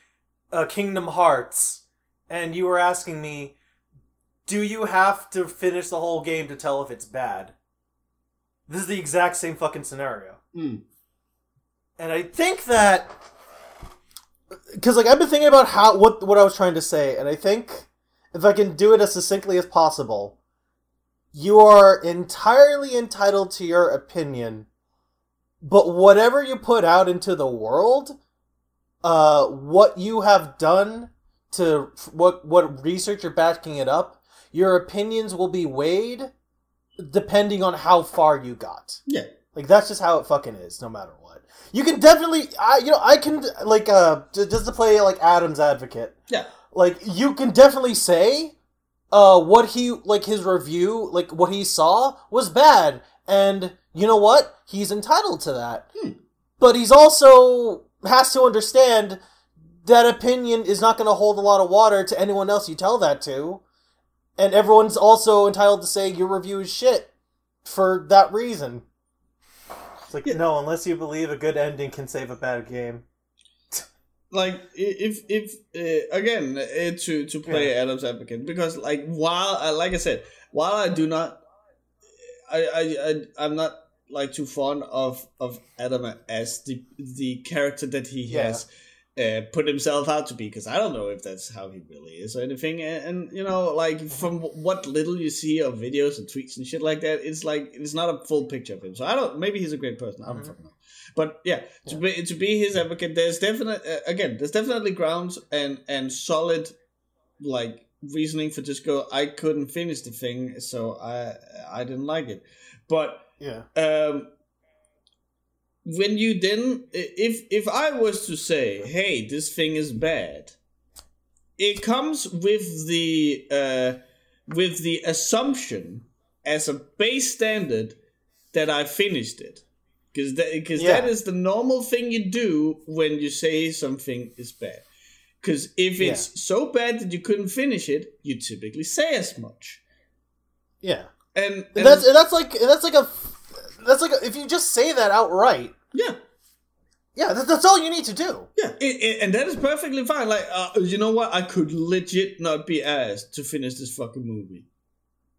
uh, kingdom hearts and you were asking me do you have to finish the whole game to tell if it's bad this is the exact same fucking scenario Mm. and i think that because like i've been thinking about how what what i was trying to say and i think if i can do it as succinctly as possible you are entirely entitled to your opinion but whatever you put out into the world uh what you have done to what what research you're backing it up your opinions will be weighed depending on how far you got Yeah. like that's just how it fucking is no matter what you can definitely i you know i can like uh just to play like adam's advocate. Yeah. like you can definitely say uh what he like his review like what he saw was bad. And you know what? He's entitled to that. Hmm. but he's also has to understand that opinion is not going to hold a lot of water to anyone else you tell that to. And everyone's also entitled to say your review is shit for that reason it's like Yeah. no unless you believe a good ending can save a bad game like if if uh, again uh, to to play Adam's advocate because like while I, like I said while I do not I I, I I'm not like too fond of of Adam as the the character that he Yeah. has uh, put himself out to be because I don't know if that's how he really is or anything. And, and, you know, like from what little you see of videos and tweets and shit like that, it's like it's not a full picture of him. So I don't. Maybe he's a great person. I don't Mhm. fucking know. But yeah, to Yeah. be to be his advocate, there's definitely uh, again, there's definitely grounds and and solid like reasoning for just go. I couldn't finish the thing, so I I didn't like it. But Yeah. um when you then if if i was to say hey this thing is bad it comes with the uh with the assumption as a base standard that i finished it because that because that Yeah. is the normal thing you do when you say something is bad because if it's so bad that you couldn't finish it you typically say as much Yeah. and, And and that's and that's like that's like a that's like a, if you just say that outright. yeah Yeah, that, that's all you need to do. Yeah, it, it, and that is perfectly fine. Like, uh, you know what? I could legit not be asked to finish this fucking movie.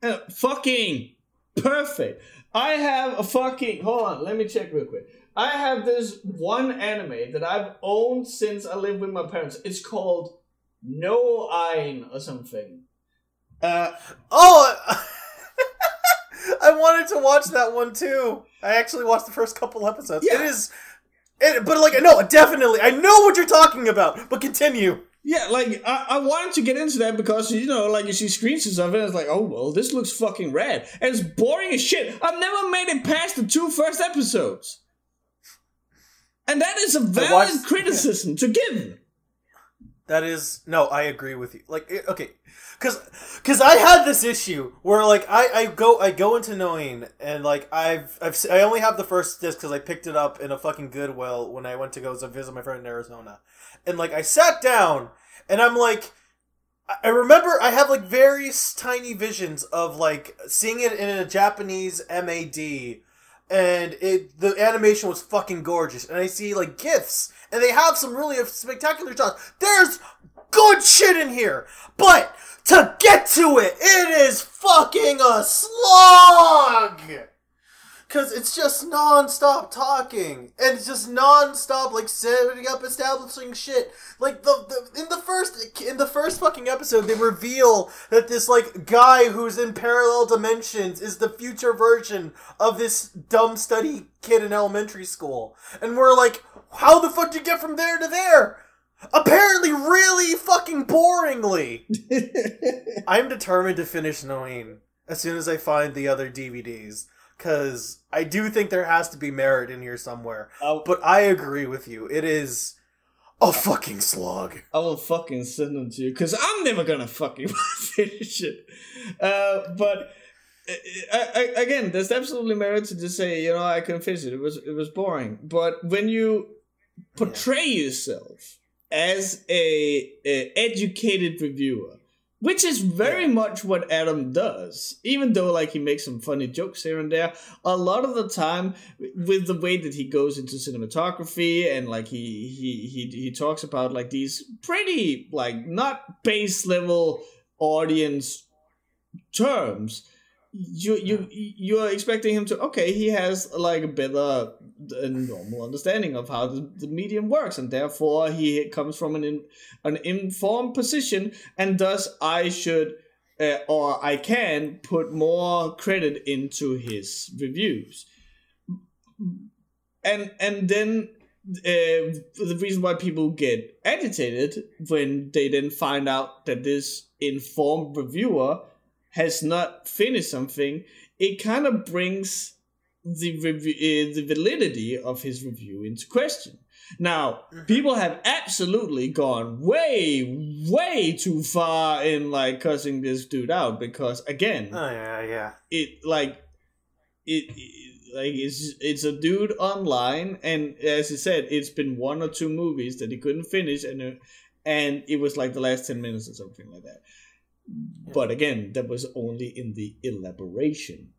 Uh, fucking perfect. I have a fucking. Hold on, let me check real quick. I have this one anime that I've owned since I lived with my parents. It's called No Ein or something. Uh, Oh, I wanted to watch that one too. I actually watched the first couple episodes. Yeah. It is, it, but like no, definitely, I know what you're talking about. But continue. Yeah, like I, I wanted to get into that because you know, like you see screenshots of it, and it's like, oh well, this looks fucking rad, and it's boring as shit. I've never made it past the two first episodes, and that is a valid watched- criticism to give. That is no, I agree with you. Like okay, because because I had this issue where like I, I go I go into knowing and like I've I've I only have the first disc because I picked it up in a fucking Goodwill when I went to go visit my friend in Arizona, and like I sat down and I'm like. I remember I have like various tiny visions of like seeing it in a Japanese MAD and it the animation was fucking gorgeous and I see like gifs and they have some really spectacular shots. There's good shit in here, but to get to it, it is fucking a slog. Cause it's just non-stop talking, and it's just non-stop like setting up, establishing shit. Like the, the in the first in the first fucking episode, they reveal that this like guy who's in parallel dimensions is the future version of this dumb study kid in elementary school, and we're like, how the fuck do you get from there to there? Apparently, really fucking boringly. I'm determined to finish Noein as soon as I find the other DVDs. Because I do think there has to be merit in here somewhere. I'll, But I agree with you. It is a fucking slog. I will fucking send them to you because I'm never gonna fucking finish it. Uh, but uh, I, I, again, there's absolutely merit to just say, you know, I couldn't finish it. It was it was boring. But when you portray yourself as a, a educated reviewer, which is very much what Adam does, even though like he makes some funny jokes here and there. A lot of the time, with the way that he goes into cinematography and like he he he he talks about like these pretty like not base level audience terms you you you are expecting him to okay he has like a better than normal understanding of how the, the medium works and therefore he comes from an in, an informed position and thus i should uh, or i can put more credit into his reviews. And and then uh, the reason why people get agitated when they then find out that this informed reviewer has not finished something, it kind of brings the review, uh, the validity of his review into question. Now, Mhm. people have absolutely gone way, way too far in like cussing this dude out because, again, Oh, yeah, yeah. it like it, it like it's it's a dude online and as he said it's been one or two movies that he couldn't finish and uh, and it was like the last 10 minutes or something like that but again that was only in the elaboration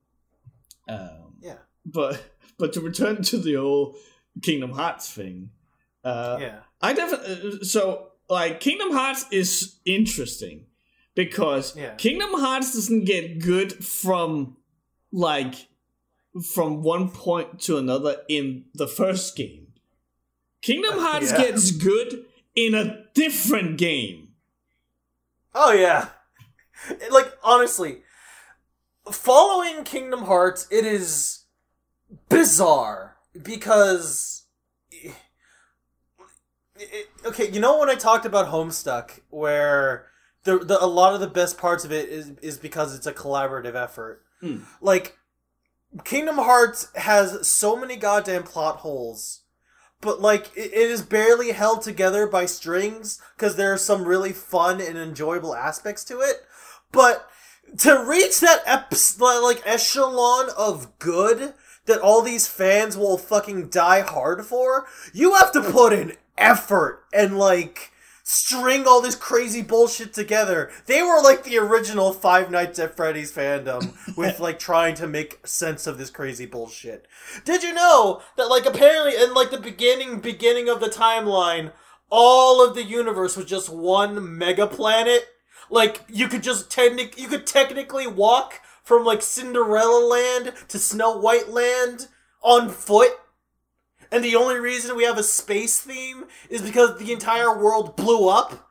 um Yeah. But but to return to the old kingdom hearts thing uh yeah. I definitely so like Kingdom Hearts is interesting because Yeah. Kingdom Hearts doesn't get good from like from one point to another in the first game. Kingdom Hearts Yeah. gets good in a different game. Oh yeah. Like honestly, following Kingdom Hearts, it is bizarre because it, it, okay, you know when I talked about Homestuck where the, the a lot of the best parts of it is is because it's a collaborative effort. Hmm. Like Kingdom Hearts has so many goddamn plot holes but like it, it is barely held together by strings because there are some really fun and enjoyable aspects to it but to reach that ep- like echelon of good that all these fans will fucking die hard for you have to put in effort and like string all this crazy bullshit together. They were like the original Five Nights at Freddy's fandom with like trying to make sense of this crazy bullshit. Did you know that like apparently in like the beginning beginning of the timeline, all of the universe was just one mega planet? Like you could just technic you could technically walk from like Cinderella Land to Snow White Land on foot and the only reason we have a space theme is because the entire world blew up.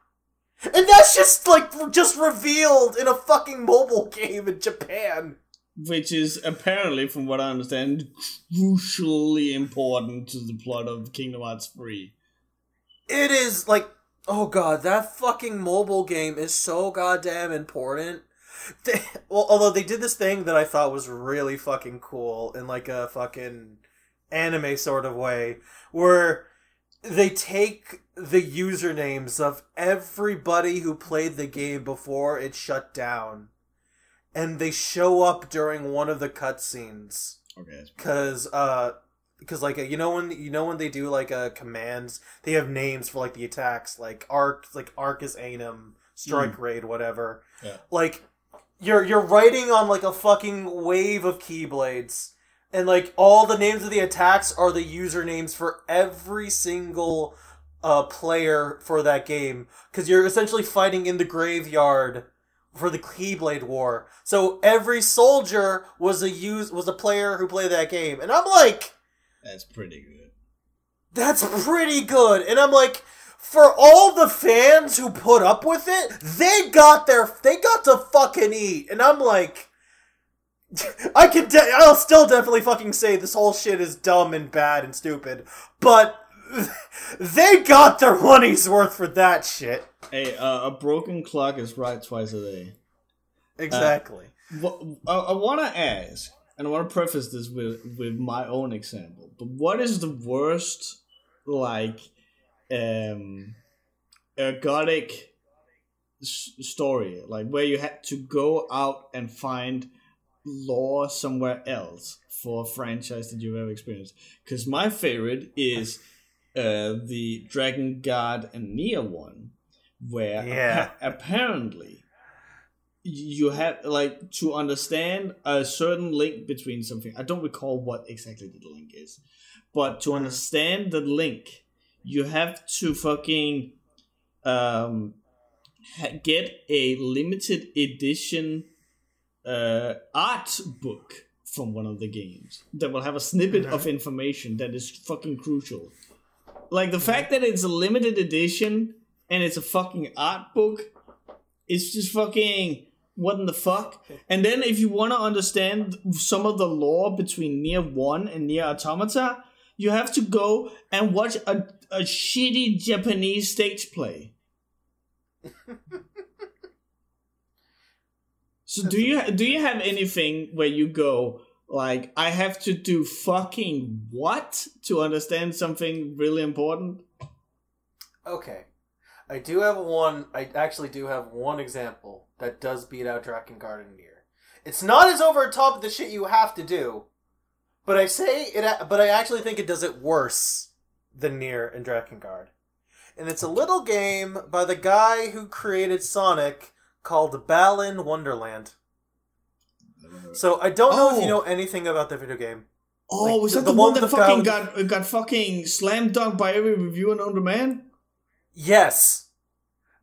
And that's just like just revealed in a fucking mobile game in Japan. Which is apparently, from what I understand, crucially important to the plot of Kingdom Hearts 3. It is like, oh god, that fucking mobile game is so goddamn important. They, well, although they did this thing that I thought was really fucking cool in like a fucking anime sort of way where they take the usernames of everybody who played the game before it shut down and they show up during one of the cutscenes Okay. because uh because like you know when you know when they do like uh commands they have names for like the attacks like arc like Ars Arcanum strike raid whatever Yeah. like you're you're writing on like a fucking wave of keyblades and like all the names of the attacks are the usernames for every single uh player for that game because you're essentially fighting in the graveyard for the Keyblade War. So every soldier was a use was a player who played that game, and I'm like, That's pretty good. that's pretty good. And I'm like, for all the fans who put up with it, they got their they got to fucking eat. And I'm like, I can de- I'll still definitely fucking say this whole shit is dumb and bad and stupid, but they got their money's worth for that shit. Hey, uh, a broken clock is right twice a day. Exactly. What, I, I want to ask, and I want to preface this with with my own example. But what is the worst, like, um, ergodic s- story, like where you had to go out and find lore somewhere else for a franchise that you've ever experienced? Because my favorite is uh, the Drakengard and Nier one, where Yeah. appa- apparently you have like to understand a certain link between something. I don't recall what exactly the link is, but to understand the link, you have to fucking um get a limited edition uh art book from one of the games that will have a snippet of information that is fucking crucial. Like the fact that it's a limited edition and it's a fucking art book it's just fucking what in the fuck? And then if you want to understand some of the lore between Nier 1 and Nier Automata, you have to go and watch a, a shitty Japanese stage play. so do you do you have anything where you go like I have to do fucking what to understand something really important? Okay. I do have one. I actually do have one example that does beat out Drakengard Garden Nier. It's not as over the top of the shit you have to do, but I say it. But I actually think it does it worse than Nier and Drakengard. And it's a little game by the guy who created Sonic called Balan Wonderland. So I don't know if you Oh. know anything about the video game. Oh, Like, was that the, the one that the fucking guy got got fucking slam dunked by every reviewer known to man? Yes.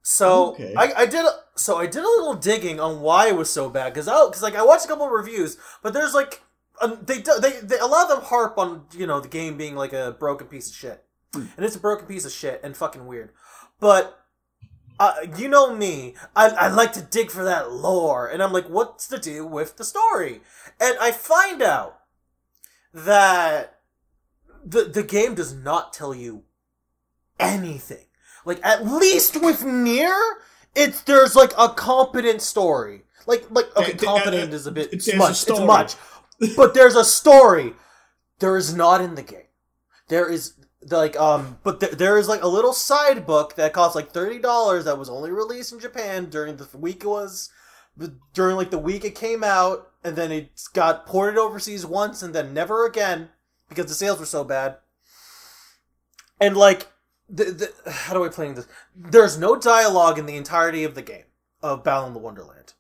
So Okay. I, I did so I did a little digging on why it was so bad because I because like I watched a couple of reviews, but there's like um, they do- they they a lot of them harp on you know the game being like a broken piece of shit, and it's a broken piece of shit and fucking weird. but uh, you know me, I, I like to dig for that lore, and I'm like, what's the deal with the story? And I find out that the the game does not tell you anything. Like at least with Nier, it's there's like a competent story. Like like okay, competent uh, is a bit much. It's much, but there's a story. There is not in the game. There is like um, but th- there is like a little side book that costs like thirty dollars that was only released in Japan during the week it was during like the week it came out, and then it got ported overseas once and then never again because the sales were so bad. And like, the, the how do I explain this? There's no dialogue in the entirety of the game of Battle in the Wonderland.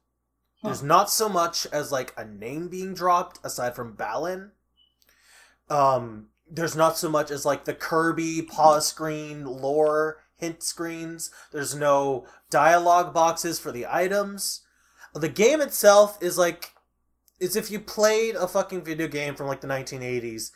There's not so much as like a name being dropped aside from Balan. Um, there's not so much as like the Kirby pause screen lore hint screens. There's no dialogue boxes for the items. The game itself is like is if you played a fucking video game from like the 1980s.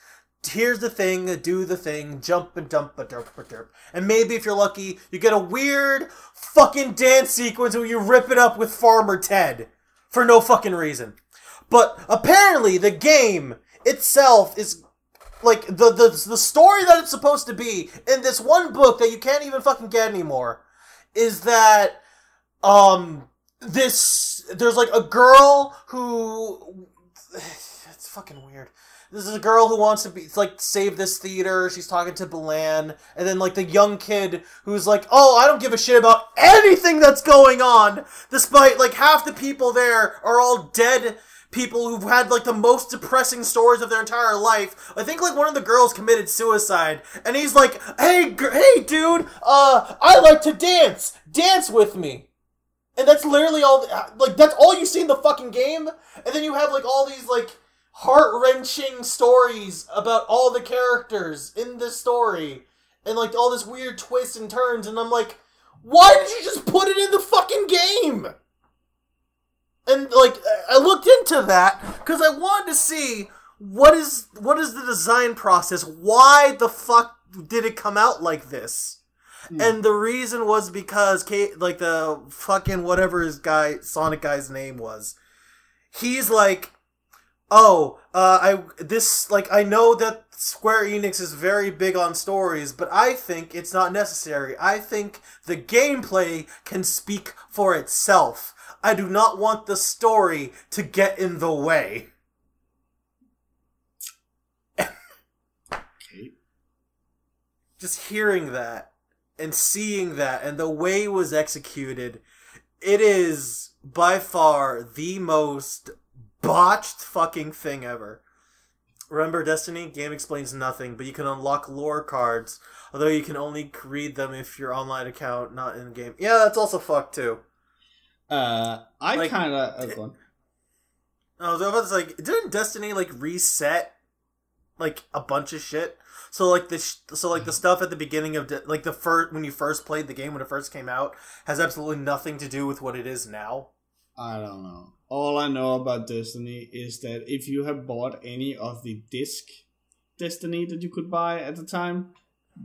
Here's the thing, do the thing, jump and dump a derp a derp. And maybe if you're lucky, you get a weird fucking dance sequence where you rip it up with Farmer Ted for no fucking reason. But apparently the game itself is like the the the story that it's supposed to be in this one book that you can't even fucking get anymore is that um this there's like a girl who it's fucking weird. This is a girl who wants to be like save this theater. She's talking to Balan, and then like the young kid who's like, "Oh, I don't give a shit about anything that's going on," despite like half the people there are all dead people who've had like the most depressing stories of their entire life. I think like one of the girls committed suicide, and he's like, "Hey, gr- hey, dude, uh, I like to dance. Dance with me." And that's literally all. Like that's all you see in the fucking game. And then you have like all these like heart wrenching stories about all the characters in this story, and like all this weird twists and turns. And I'm like, why did you just put it in the fucking game? And like I looked into that because I wanted to see what is what is the design process. Why the fuck did it come out like this? Hmm. And the reason was because Kate, like the fucking whatever his guy Sonic guy's name was, he's like, oh, uh, I this like I know that Square Enix is very big on stories, but I think it's not necessary. I think the gameplay can speak for itself. I do not want the story to get in the way. Okay. just hearing that and seeing that and the way it was executed, it is by far the most botched fucking thing ever. Remember Destiny? Game explains nothing, but you can unlock lore cards, although you can only read them if your online account not in game. Yeah, that's also fucked too. Uh, I Like- kind of. Uh, on. I was about to say, like, didn't Destiny like reset like a bunch of shit? So like the sh- so like the stuff at the beginning of De- like the first when you first played the game when it first came out has absolutely nothing to do with what it is now. I don't know. All I know about Destiny is that if you have bought any of the disc Destiny that you could buy at the time,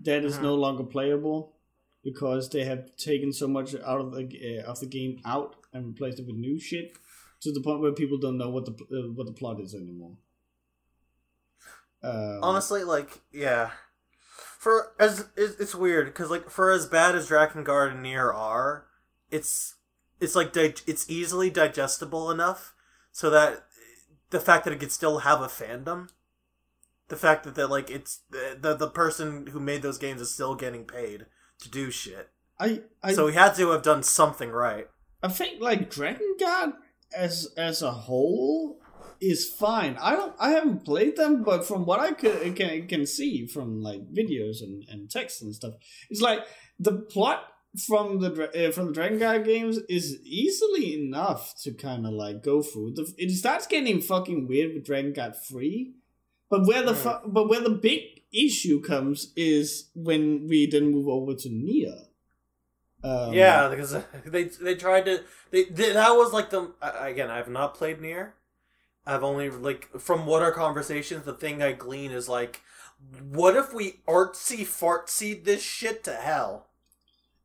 that is Mhm. no longer playable because they have taken so much out of the uh, of the game out and replaced it with new shit to the point where people don't know what the uh, what the plot is anymore. Um, Honestly, like yeah, for as it's weird because like for as bad as Drakengard and Nier are, it's it's like di- it's easily digestible enough so that the fact that it could still have a fandom, the fact that that like it's the the person who made those games is still getting paid to do shit. I I so he had to have done something right. I think like Drakengard as as a whole is fine. I don't I haven't played them, but from what I can can, can see from like videos and, and text and stuff, it's like the plot from the uh, from the Drakengard games is easily enough to kind of like go through. The, it starts getting fucking weird with Drakengard Free, but where the fu- but where the big issue comes is when we then move over to Nier. Um, yeah, because they they tried to they, they that was like the again I have not played Nier. I've only like from what our conversations the thing I glean is like what if we artsy fartsy this shit to hell?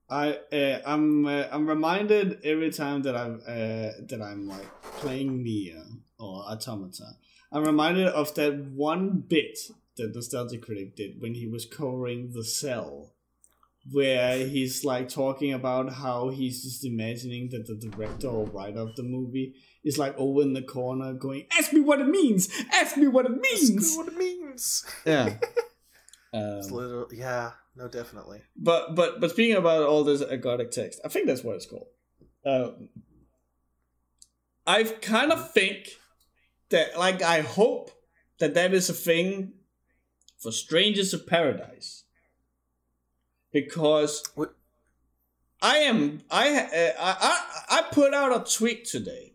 I uh, I'm uh, I'm reminded every time that I'm uh, that I'm like playing Nier or Automata. I'm reminded of that one bit that Nostalgia Critic did when he was covering the cell, where he's like talking about how he's just imagining that the director or writer of the movie is like over in the corner going, "Ask me what it means. Ask me what it means." Ask me what it means. Yeah. It's um, literally, yeah, no, definitely. but but but speaking about all this ergodic text, I think that's what it's called. Um, I kind of think that, like, I hope that that is a thing for Strangers of Paradise, because What- I am I uh, I I I put out a tweet today,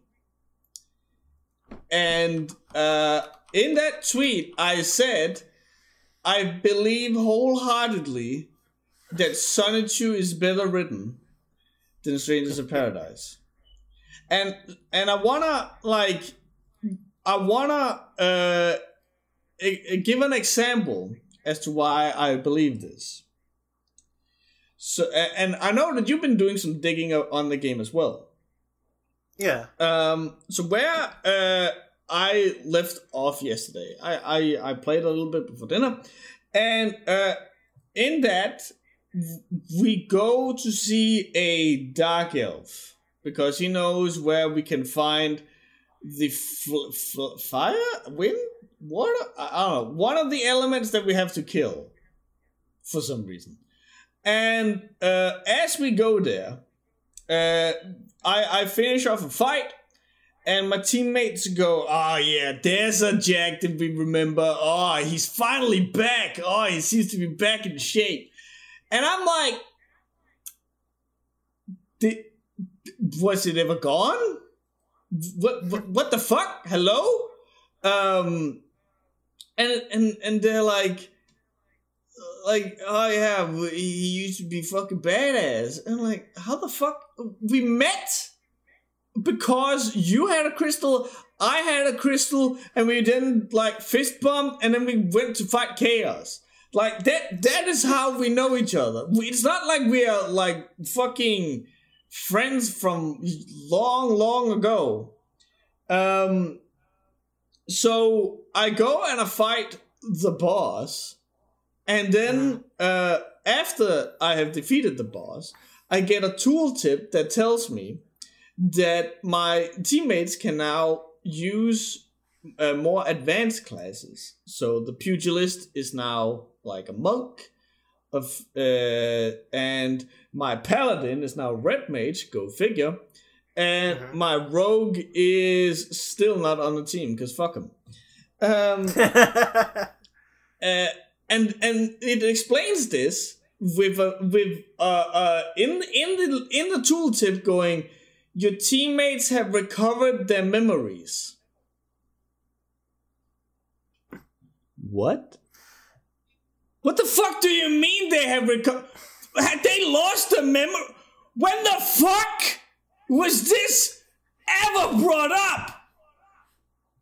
and uh, in that tweet I said. I believe wholeheartedly that Sonichu is better written than Strangers of Paradise. And and I wanna like I wanna uh give an example as to why I believe this. So and I know that you've been doing some digging on the game as well. Yeah. Um, so where uh, I left off yesterday, I, I I played a little bit before dinner, and uh, in that we go to see a dark elf because he knows where we can find the fl- fl- fire, wind, water. I don't know one of the elements that we have to kill for some reason. And uh, as we go there, uh, I, I finish off a fight, and my teammates go, Oh, yeah, there's a Jack that we remember. Oh, he's finally back. Oh, he seems to be back in shape. And I'm like, Did, Was it ever gone? What, what, what the fuck? Hello? Um, and, and, and they're like, like, oh yeah, he used to be fucking badass. And I'm like, how the fuck? We met because you had a crystal, I had a crystal, and we then like fist bumped, and then we went to fight chaos. Like that. That is how we know each other. It's not like we are like fucking friends from long, long ago. Um. So I go and I fight the boss. And then uh, after I have defeated the boss, I get a tooltip that tells me that my teammates can now use uh, more advanced classes. So the pugilist is now like a monk, of uh, and my paladin is now red mage. Go figure. And Mhm. my rogue is still not on the team because fuck him. Um, uh, and and it explains this with a with uh uh in in the in the tooltip going your teammates have recovered their memories. What? What the fuck do you mean they have recovered had they lost their memory when the fuck was this ever brought up?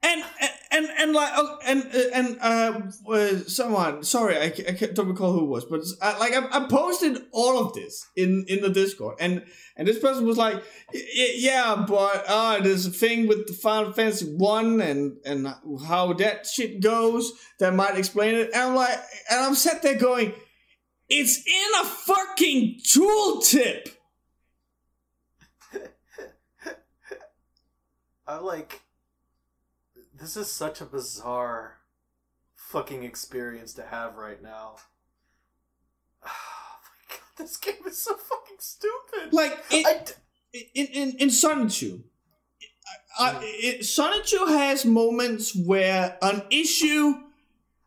And and and and like oh, and and uh, uh someone sorry I, I don't recall who it was but uh, like I, I posted all of this in in the discord and and this person was like "Y- y- yeah but uh there's a thing with the final fantasy one and and how that shit goes that might explain it and i'm like and i'm sat there going it's in a fucking tooltip. I'm like, this is such a bizarre fucking experience to have right now. Oh my god, this game is so fucking stupid. like it, d- in in in Sonichu, uh, it, Sonichu has moments where an issue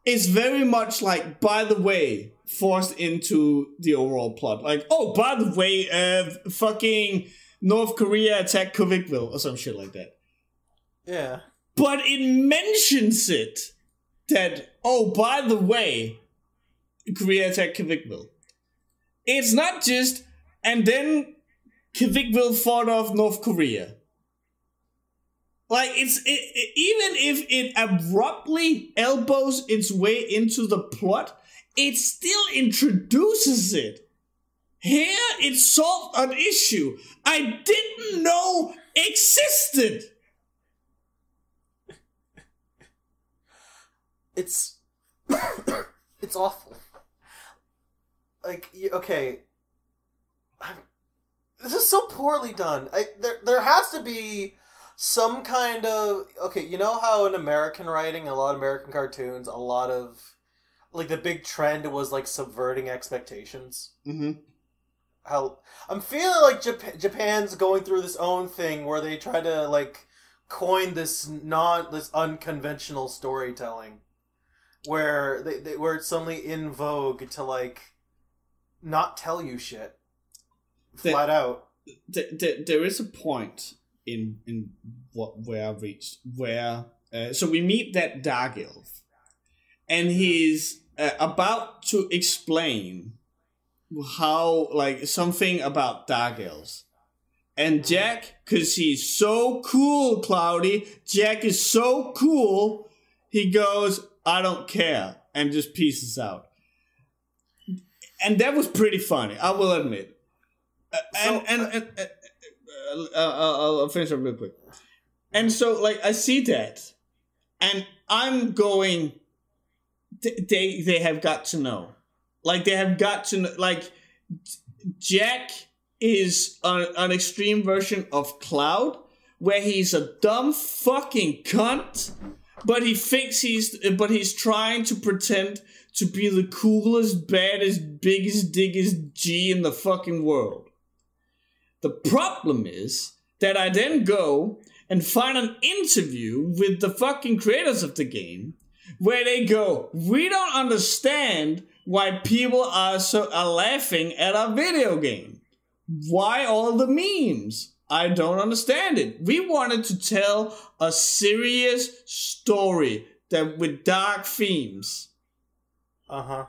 is very much like, by the way, forced into the overall plot. Like, oh, by the way, uh, fucking North Korea attacked Kovikville or some shit like that. yeah. But it mentions it that, oh, by the way, Korea attacked Kovikville. It's not just, and then Kovikville fought off North Korea. Like it's it, it- even if it abruptly elbows its way into the plot, it still introduces it Here it solved an issue I didn't know existed. It's it's awful. Like okay, I'm, this is so poorly done. I there there has to be some kind of okay. You know how in American writing, a lot of American cartoons, a lot of like the big trend was like subverting expectations. Mm-hmm. How I'm feeling like Jap- Japan's going through this own thing where they try to like coin this non this unconventional storytelling where they, they where it's suddenly in vogue to like not tell you shit flat out. Th- th- there is a point in in what where I've reached where uh, so we meet that dark elf, and he's uh, about to explain how like something about dark elves. And Jack, because he's so cool, Cloudy, Jack is so cool, he goes, I don't care, and just pieces out. And that was pretty funny, I will admit. Uh, and, So, and, and, uh, uh, uh, I'll, I'll finish up real quick. And so, like, I see that, and I'm going, they they have got to know, like, they have got to know, like, Jack is an, an extreme version of Cloud, where he's a dumb fucking cunt, but he thinks he's, but he's trying to pretend to be the coolest, baddest, biggest, diggest G in the fucking world. The problem is that I then go and find an interview with the fucking creators of the game where they go, "We don't understand why people are so are laughing at our video game. Why all the memes? I don't understand it. We wanted to tell a serious story that with dark themes. Uh huh.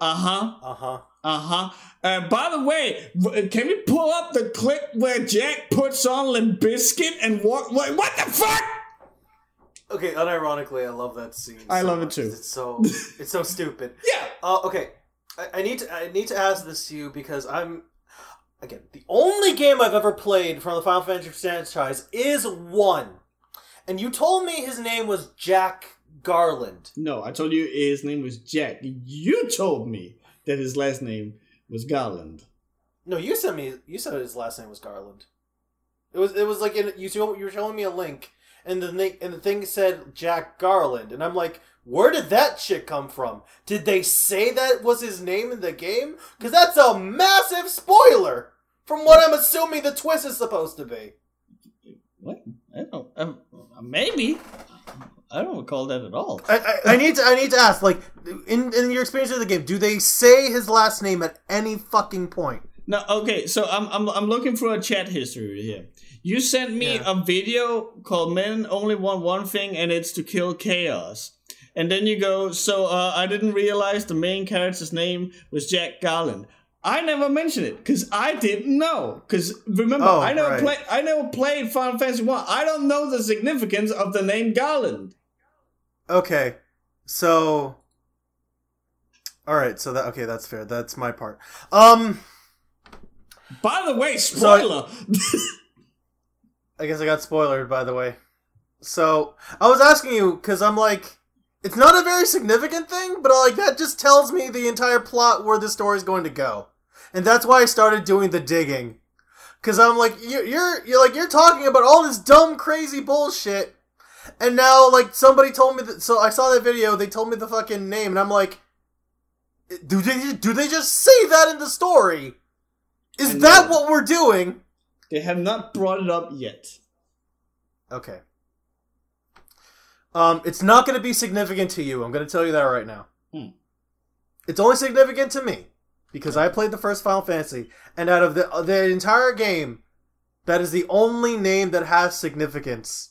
Uh huh. Uh huh. Uh-huh. Uh By the way, can we pull up the clip where Jack puts on Limp Bizkit and what? What, what the fuck? Okay, unironically, I love that scene. I so love it too. It's so it's so stupid. Yeah. Uh, okay, I, I need to I need to ask this to you because I'm again the only game I've ever played from the Final Fantasy franchise is one, and you told me his name was Jack Garland. No, I told you his name was Jack. You told me that his last name was Garland. No, you sent me. You said his last name was Garland. It was. It was like in, you. You were showing me a link, and the and the thing said Jack Garland, and I'm like, where did that shit come from? Did they say that was his name in the game? Because that's a massive spoiler from what I'm assuming the twist is supposed to be. What? I don't. Um, maybe. I don't recall that at all. I, I, I need to. I need to ask. Like, in in your experience of the game, do they say his last name at any fucking point? No, okay, so I'm I'm I'm looking for a chat history here. You sent me Yeah. a video called "Men Only Want One Thing," and it's to kill chaos. And then you go, so uh, I didn't realize the main character's name was Jack Garland. I never mentioned it because I didn't know. Because remember, Oh, I never right. played. I never played Final Fantasy One. I don't know the significance of the name Garland. Okay, so. All right, so that okay, that's fair. That's my part. Um. By the way, I- spoiler. I guess I got spoiled, by the way. So I was asking you because I'm like, it's not a very significant thing, but uh, like that just tells me the entire plot where the story's going to go, and that's why I started doing the digging. Because I'm like, you're, you're you're like you're talking about all this dumb, crazy bullshit, and now like somebody told me that. So I saw that video. They told me the fucking name, and I'm like, do they do they just say that in the story? Is that what we're doing? they have not brought it up yet. Okay. Um, it's not going to be significant to you. I'm going to tell you that right now. Hmm. It's only significant to me because I played the first Final Fantasy, and out of the the entire game, that is the only name that has significance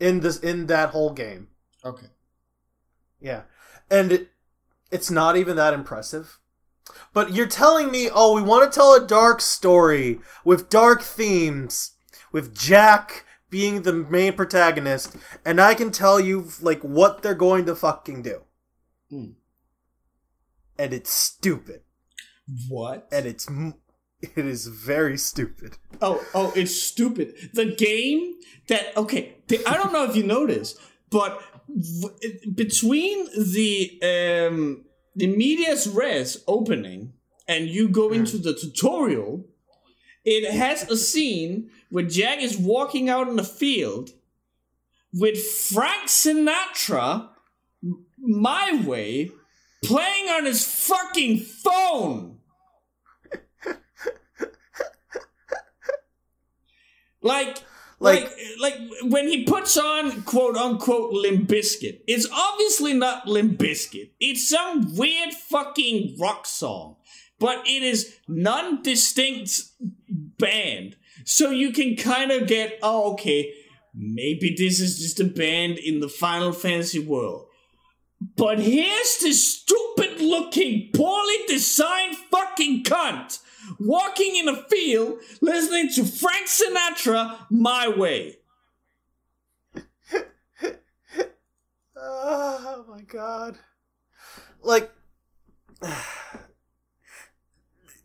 in this in that whole game. Okay. Yeah, and it, it's not even that impressive. But you're telling me, oh, we want to tell a dark story with dark themes, with Jack being the main protagonist, and I can tell you like what they're going to fucking do. Hmm. And it's stupid. What? and it's it is very stupid. Oh, oh, it's stupid. The game that okay, the, I don't know if you noticed, but v- between the um the medias res opening and you go into the tutorial, it has a scene where Jack is walking out in the field with Frank Sinatra, My Way, playing on his fucking phone. Like, like, like, when he puts on quote unquote Limp Bizkit, it's obviously not Limp Bizkit. It's some weird fucking rock song, but it is non-distinct band. So you can kind of get, oh, okay, maybe this is just a band in the Final Fantasy world. But here's this stupid looking, poorly designed fucking cunt walking in a field listening to Frank Sinatra My Way. Oh my god. Like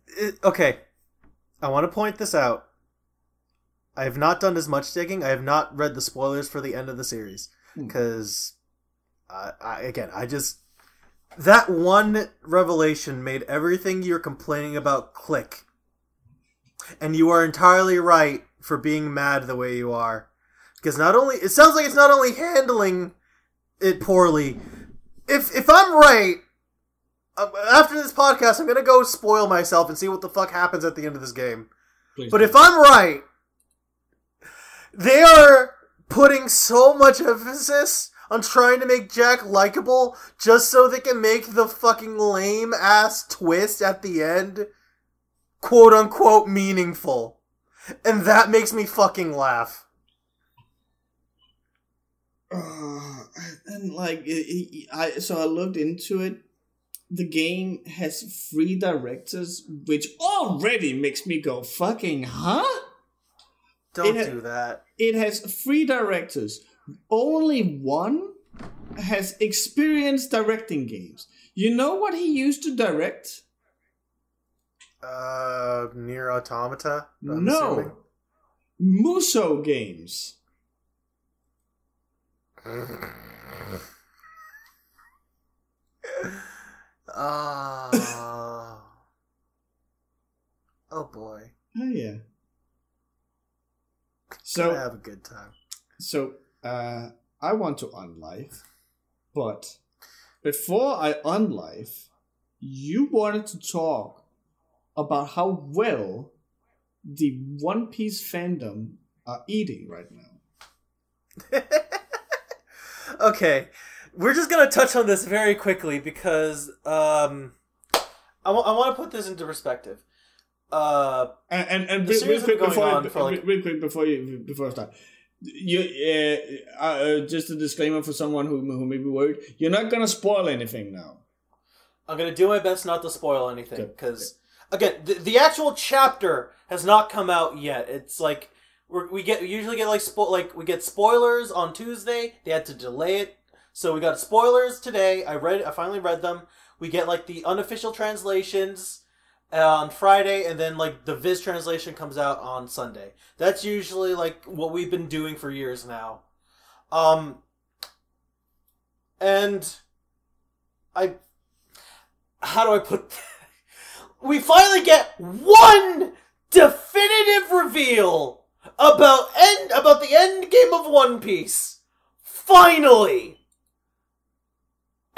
it, okay. I want to point this out. I have not done as much digging. I have not read the spoilers for the end of the series Hmm. because I, I again, I just that one revelation made everything you're complaining about click. And you are entirely right for being mad the way you are. Because not only it sounds like it's not only handling it poorly. If if I'm right, uh, after this podcast, I'm gonna go spoil myself and see what the fuck happens at the end of this game. Please But do. if I'm right, they are putting so much emphasis on trying to make Jack likable just so they can make the fucking lame ass twist at the end quote unquote meaningful. And that makes me fucking laugh. Uh, and like it, it- I so I looked into it. The game has three directors, which already makes me go fucking huh? Don't ha- do that. It has three directors. Only one has experience directing games. You know what he used to direct? Uh, Nier Automata. I'm no, assuming. Musou games. Ah. oh boy. Oh yeah. So have a good time. So, uh, I want to unlife, but before I unlife, you wanted to talk about how well the One Piece fandom are eating right now. okay, we're just gonna touch on this very quickly because um, I want to put this into perspective. Uh, And and, and real, real quick before going you, on for, like- real quick before you before I start. You uh, uh, just a disclaimer for someone who who may be worried. You're not gonna spoil anything now. I'm gonna do my best not to spoil anything because again, the, the actual chapter has not come out yet. It's like we're, we get we usually get like spo- like we get spoilers on Tuesday. They had to delay it, so we got spoilers today. I read, I finally read them. We get like the unofficial translations on Friday, and then like the Viz translation comes out on Sunday. That's usually like what we've been doing for years now. Um, and I how do I put we finally get one definitive reveal about end about the end game of One Piece. Finally.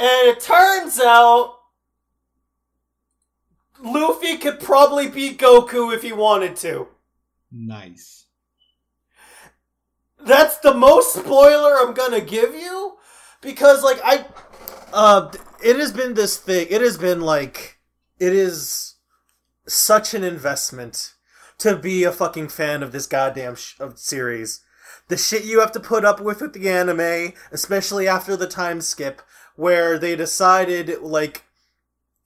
And it turns out Luffy could probably beat Goku if he wanted to. Nice. That's the most spoiler I'm gonna give you because like I uh it has been this thing it has been like it is such an investment to be a fucking fan of this goddamn sh- of series the shit you have to put up with with the anime especially after the time skip where they decided like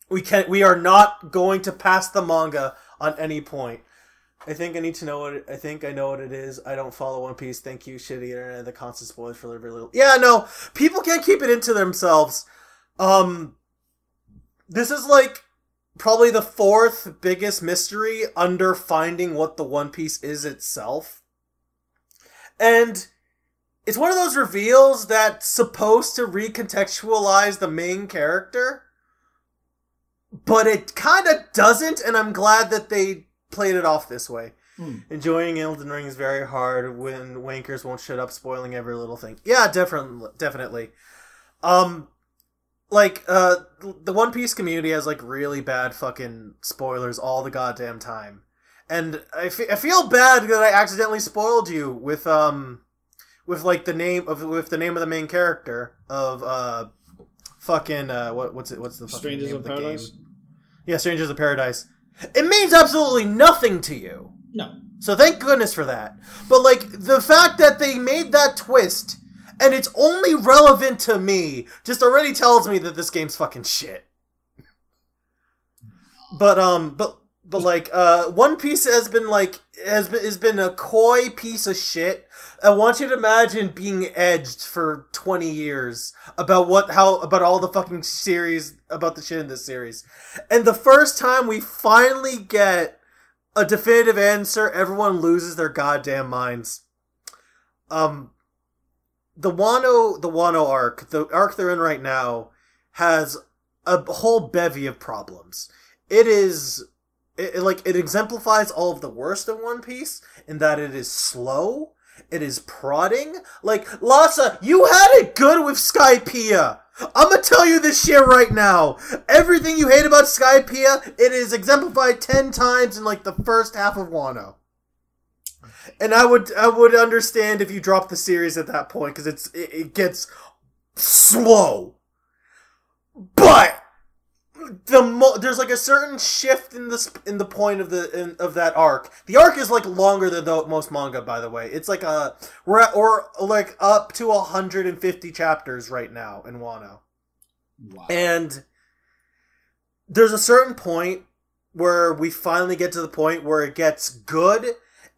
we can we are not going to pass the manga on any point I think I need to know what it, I think I know what it is. I don't follow One Piece. Thank you, shitty internet. The constant spoilers for very little. Yeah, no, people can't keep it into themselves. Um, this is like probably the fourth biggest mystery under finding what the One Piece is itself. And it's one of those reveals that's supposed to recontextualize the main character, but it kind of doesn't, and I'm glad that they played it off this way. Hmm. Enjoying Elden Ring is very hard when wankers won't shut up, spoiling every little thing. Yeah, definitely, definitely. Um, like uh, the One Piece community has like really bad fucking spoilers all the goddamn time, and I, fe- I feel bad that I accidentally spoiled you with um, with like the name of with the name of the main character of uh, fucking uh, what what's it what's the fucking Strangers name of the Paradise. game? Yeah, Strangers of Paradise. It means absolutely nothing to you. No. So thank goodness for that. But like the fact that they made that twist and it's only relevant to me just already tells me that this game's fucking shit. But um but but like uh One Piece has been like has been has been a coy piece of shit. I want you to imagine being edged for 20 years about what how about all the fucking series about the shit in this series. And the first time we finally get a definitive answer, everyone loses their goddamn minds. Um, the Wano, the Wano arc, the arc they're in right now, has a whole bevy of problems. It is, it, it, like, it exemplifies all of the worst of One Piece in that it is slow, it is prodding. Like, Lhasa, you had it good with Skypiea. I'm gonna tell you this shit right now. Everything you hate about Skypiea, it is exemplified ten times in like the first half of Wano. And I would I would understand if you dropped the series at that point because it's it, it gets slow. But the mo- there's like a certain shift in this in the point of the in, of that arc. The arc is like longer than the most manga, by the way. It's like a we're at, or like up to 150 chapters right now in Wano. Wow. And there's a certain point where we finally get to the point where it gets good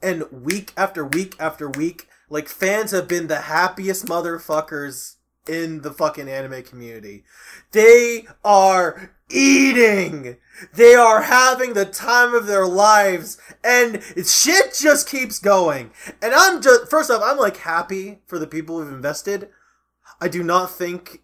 and week after week after week like fans have been the happiest motherfuckers in the fucking anime community. They are eating. They are having the time of their lives and shit just keeps going. And I'm just first off, I'm like happy for the people who've invested. I do not think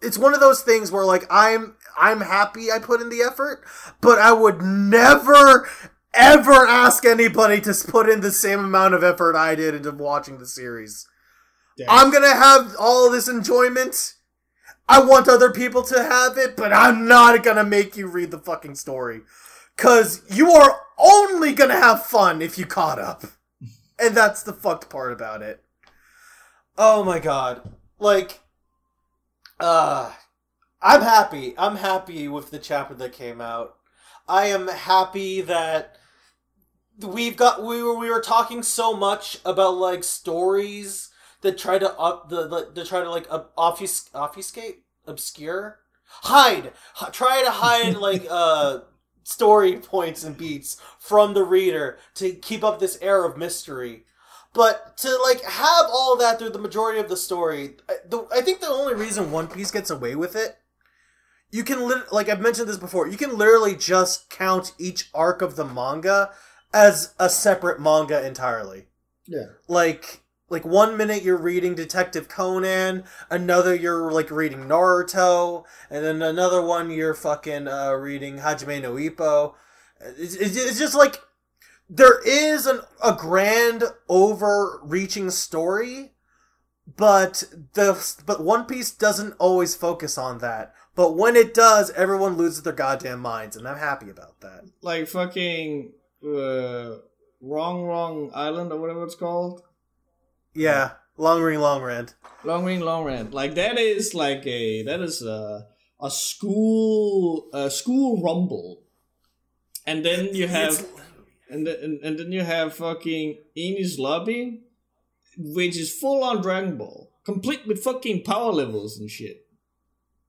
it's one of those things where like I'm I'm happy I put in the effort, but I would never ever ask anybody to put in the same amount of effort I did into watching the series. Damn. I'm gonna have all this enjoyment. I want other people to have it, but I'm not gonna make you read the fucking story. Cause you are only gonna have fun if you caught up. And that's the fucked part about it. Oh my god. Like, uh, I'm happy. I'm happy with the chapter that came out. I am happy that we've got we were we were talking so much about like stories that try to up the, the to try to like ob- obfus- obfuscate obscure? Hide! H- try to hide like uh story points and beats from the reader to keep up this air of mystery. But to like have all that through the majority of the story I, the, I think the only reason one piece gets away with it you can lit- like i've mentioned this before you can literally just count each arc of the manga as a separate manga entirely. Yeah. like like one minute you're reading Detective Conan, another you're like reading Naruto, and then another one you're fucking uh, reading Hajime no Ippo. It's, it's, just like there is an, a grand overreaching story, but the but One Piece doesn't always focus on that. But when it does, everyone loses their goddamn minds, and I'm happy about that. Like fucking uh, wrong, wrong island or whatever it's called. Yeah, long ring, long land. Long ring, long land. Like that is like a that is a a school a school rumble, and then you have It's- and then and, and then you have fucking Enies lobby, which is full on Dragon Ball, complete with fucking power levels and shit.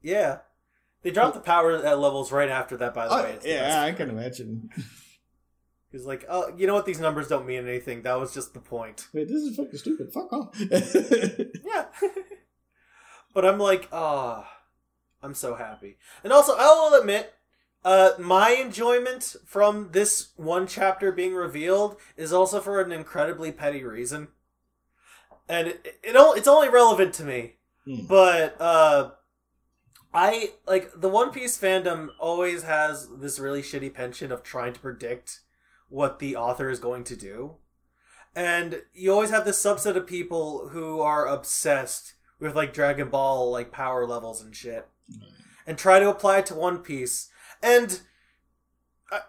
Yeah. They dropped the power levels right after that, by the oh, way. Oh, the yeah. I can imagine. He's like, oh, you know what? These numbers don't mean anything. That was just the point. Wait, this is fucking stupid. Fuck off. Yeah. but I'm like, ah, I'm so happy. And also, I will admit, Uh, my enjoyment from this one chapter being revealed is also for an incredibly petty reason, and it, it it's only relevant to me. Hmm. But uh, I like the One Piece fandom always has this really shitty penchant of trying to predict what the author is going to do, and you always have this subset of people who are obsessed with like Dragon Ball like power levels and shit, and try to apply it to One Piece. And I,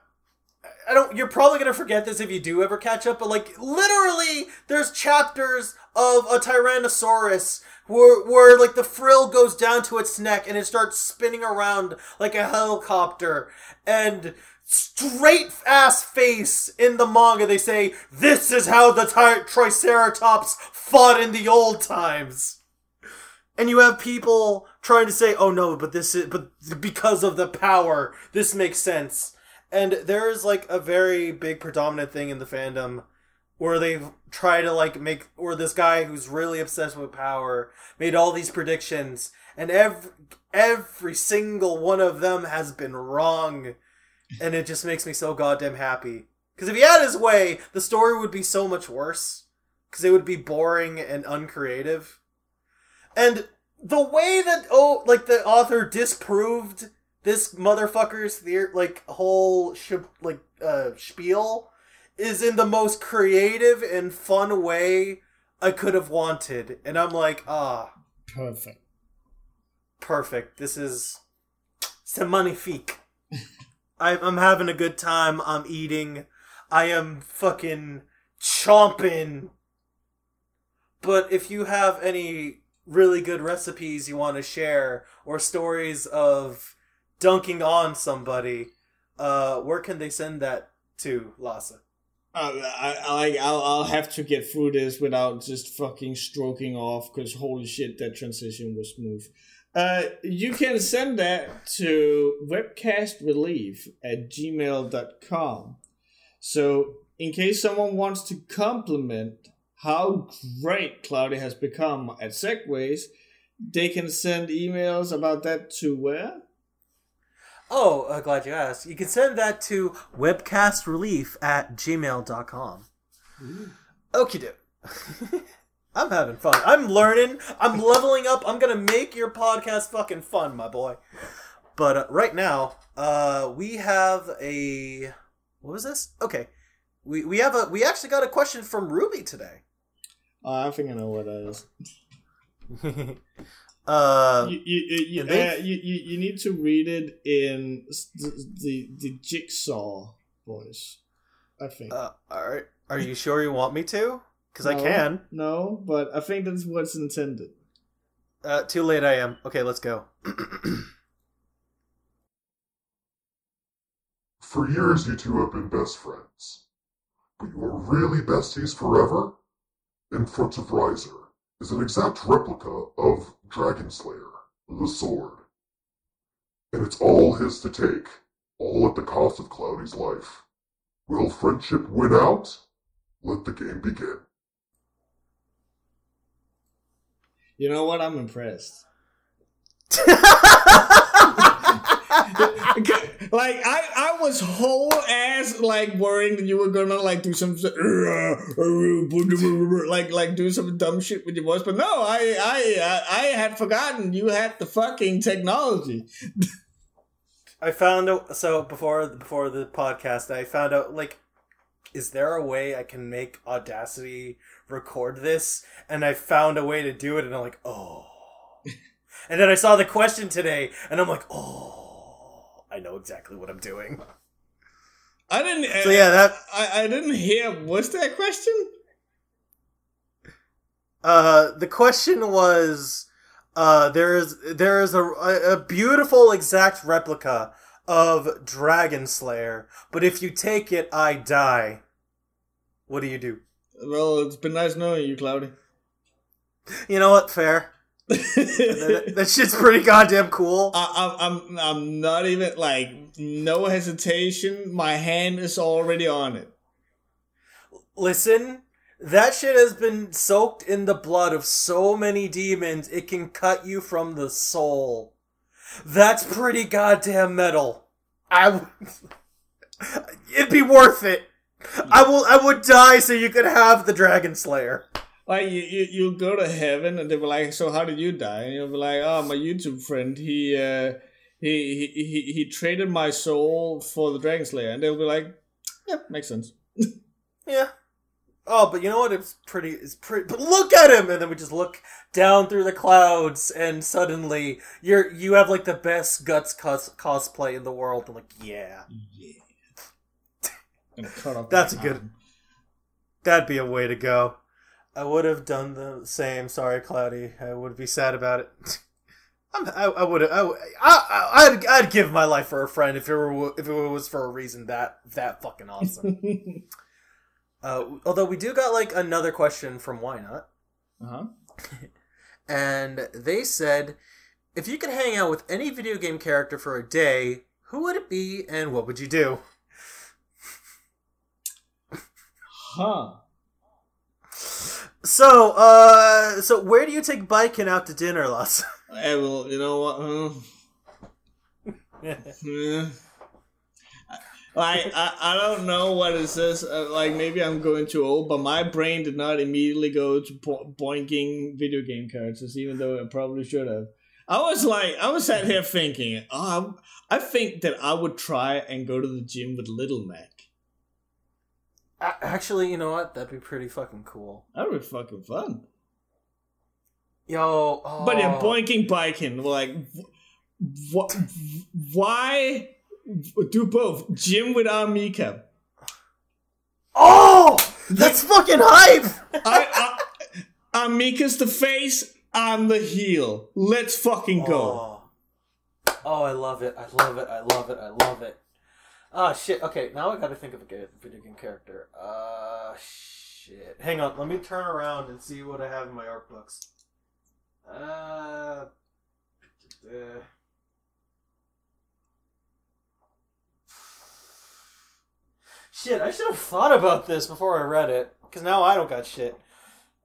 I don't. You're probably gonna forget this if you do ever catch up, but like literally, there's chapters of a Tyrannosaurus where where like the frill goes down to its neck and it starts spinning around like a helicopter. And straight ass face in the manga they say this is how the tri- triceratops fought in the old times and you have people trying to say, "Oh no, but this is but because of the power, this makes sense." And there is like a very big predominant thing in the fandom where they try to like make or this guy who's really obsessed with power made all these predictions and every every single one of them has been wrong and it just makes me so goddamn happy because if he had his way the story would be so much worse because it would be boring and uncreative and the way that oh, like the author disproved this motherfucker's theory, like whole sh- like uh, spiel, is in the most creative and fun way I could have wanted, and I'm like, ah, Perfect. perfect. This is c'est magnifique. I, I'm having a good time. I'm eating. I am fucking chomping. But if you have any really good recipes you want to share or stories of dunking on somebody, uh, where can they send that to, Lhasa? Uh, I, I. I'll, I'll have to get through this without just fucking stroking off. Because holy shit, that transition was smooth. Uh, you can send that to webcomicrelief at gmail.com. So, in case someone wants to compliment how great Cloudy has become at Segues, they can send emails about that to where? Oh, uh, glad you asked. You can send that to webcomicrelief at gmail.com. Okie doke. I'm having fun. I'm learning. I'm leveling up. I'm gonna make your podcast fucking fun, my boy. But uh, right now, uh, we have a what was this? Okay, we we have a we actually got a question from Ruby today. Oh, I think I know what that is. uh, you, you, you, uh, you, you, you need to read it in the, the, the jigsaw voice, I think. uh, all right. Are you sure you want me to? Because I can. No, but I think that's what's intended. Uh, too late. I am. Okay, let's go. For years, you two have been best friends. But you are really besties forever? In Front of Riser is an exact replica of Dragon Slayer, the sword. And it's all his to take, all at the cost of Cloudy's life. Will friendship win out? Let the game begin. You know what? I'm impressed. like I, I was whole ass like worrying that you were gonna like do some like like do some dumb shit with your voice, but no, I I I, I had forgotten you had the fucking technology. I found out so before before the podcast, I found out like, is there a way I can make Audacity record this? And I found a way to do it, and I'm like, oh. and then I saw the question today, and I'm like, oh, I know exactly what I'm doing. I didn't. So yeah, that I, I didn't hear. What's that question? Uh, the question was, uh, there is there is a, a beautiful exact replica of Dragon Slayer, but if you take it, I die. What do you do? Well, it's been nice knowing you, Cloudy. You know what? Fair. that, that shit's pretty goddamn cool. I, I'm, I'm, I'm not even like no hesitation. My hand is already on it. Listen, that shit has been soaked in the blood of so many demons, it can cut you from the soul. That's pretty goddamn metal. I. It'd be worth it. I will. I would die so you could have the Dragon Slayer. Like you, you, you go to heaven and they were like, "So how did you die?" And you'll be like, "Oh, my YouTube friend, he, uh, he, he, he, he traded my soul for the Dragon Slayer," and they'll be like, "Yeah, makes sense." Yeah. Oh, but you know what? It's pretty. It's pretty. But look at him, and then we just look down through the clouds, and suddenly you're you have like the best guts cos- cosplay in the world. I'm like, yeah, Yeah. Gonna cut off That's a good- arm. that'd be a way to go. I would have done the same. Sorry, Cloudy. I would be sad about it. I'm, I, I would. I, I, I'd, I'd give my life for a friend if it were if it was for a reason that that fucking awesome. uh, although we do got like another question from Why Not. uh-huh. and they said if you could hang out with any video game character for a day, who would it be and what would you do? Huh. So, uh, so where do you take Biken out to dinner, Los? Eh, well, you know what? huh? Yeah. Like I, I don't know what it says. Uh, like maybe I'm going too old, but my brain did not immediately go to po- boinking video game characters, even though it probably should have. I was like, I was sat here thinking, oh, I, I think that I would try and go to the gym with Little Mac. Actually, you know what? That'd be pretty fucking cool. That would be fucking fun. Yo, oh. But yeah, boinking biking, like, what? Why do both? Gym with Armika. Oh, that's fucking hype. I, I, Amika's the face, I'm the heel. Let's fucking go. Oh. oh, I love it. I love it. I love it. I love it. Ah, shit. Okay, now I gotta think of a video game character. Uh, shit. Hang on. Let me turn around and see what I have in my art books. Uh. uh, Shit, I should have thought about this before I read it, because now I don't got shit.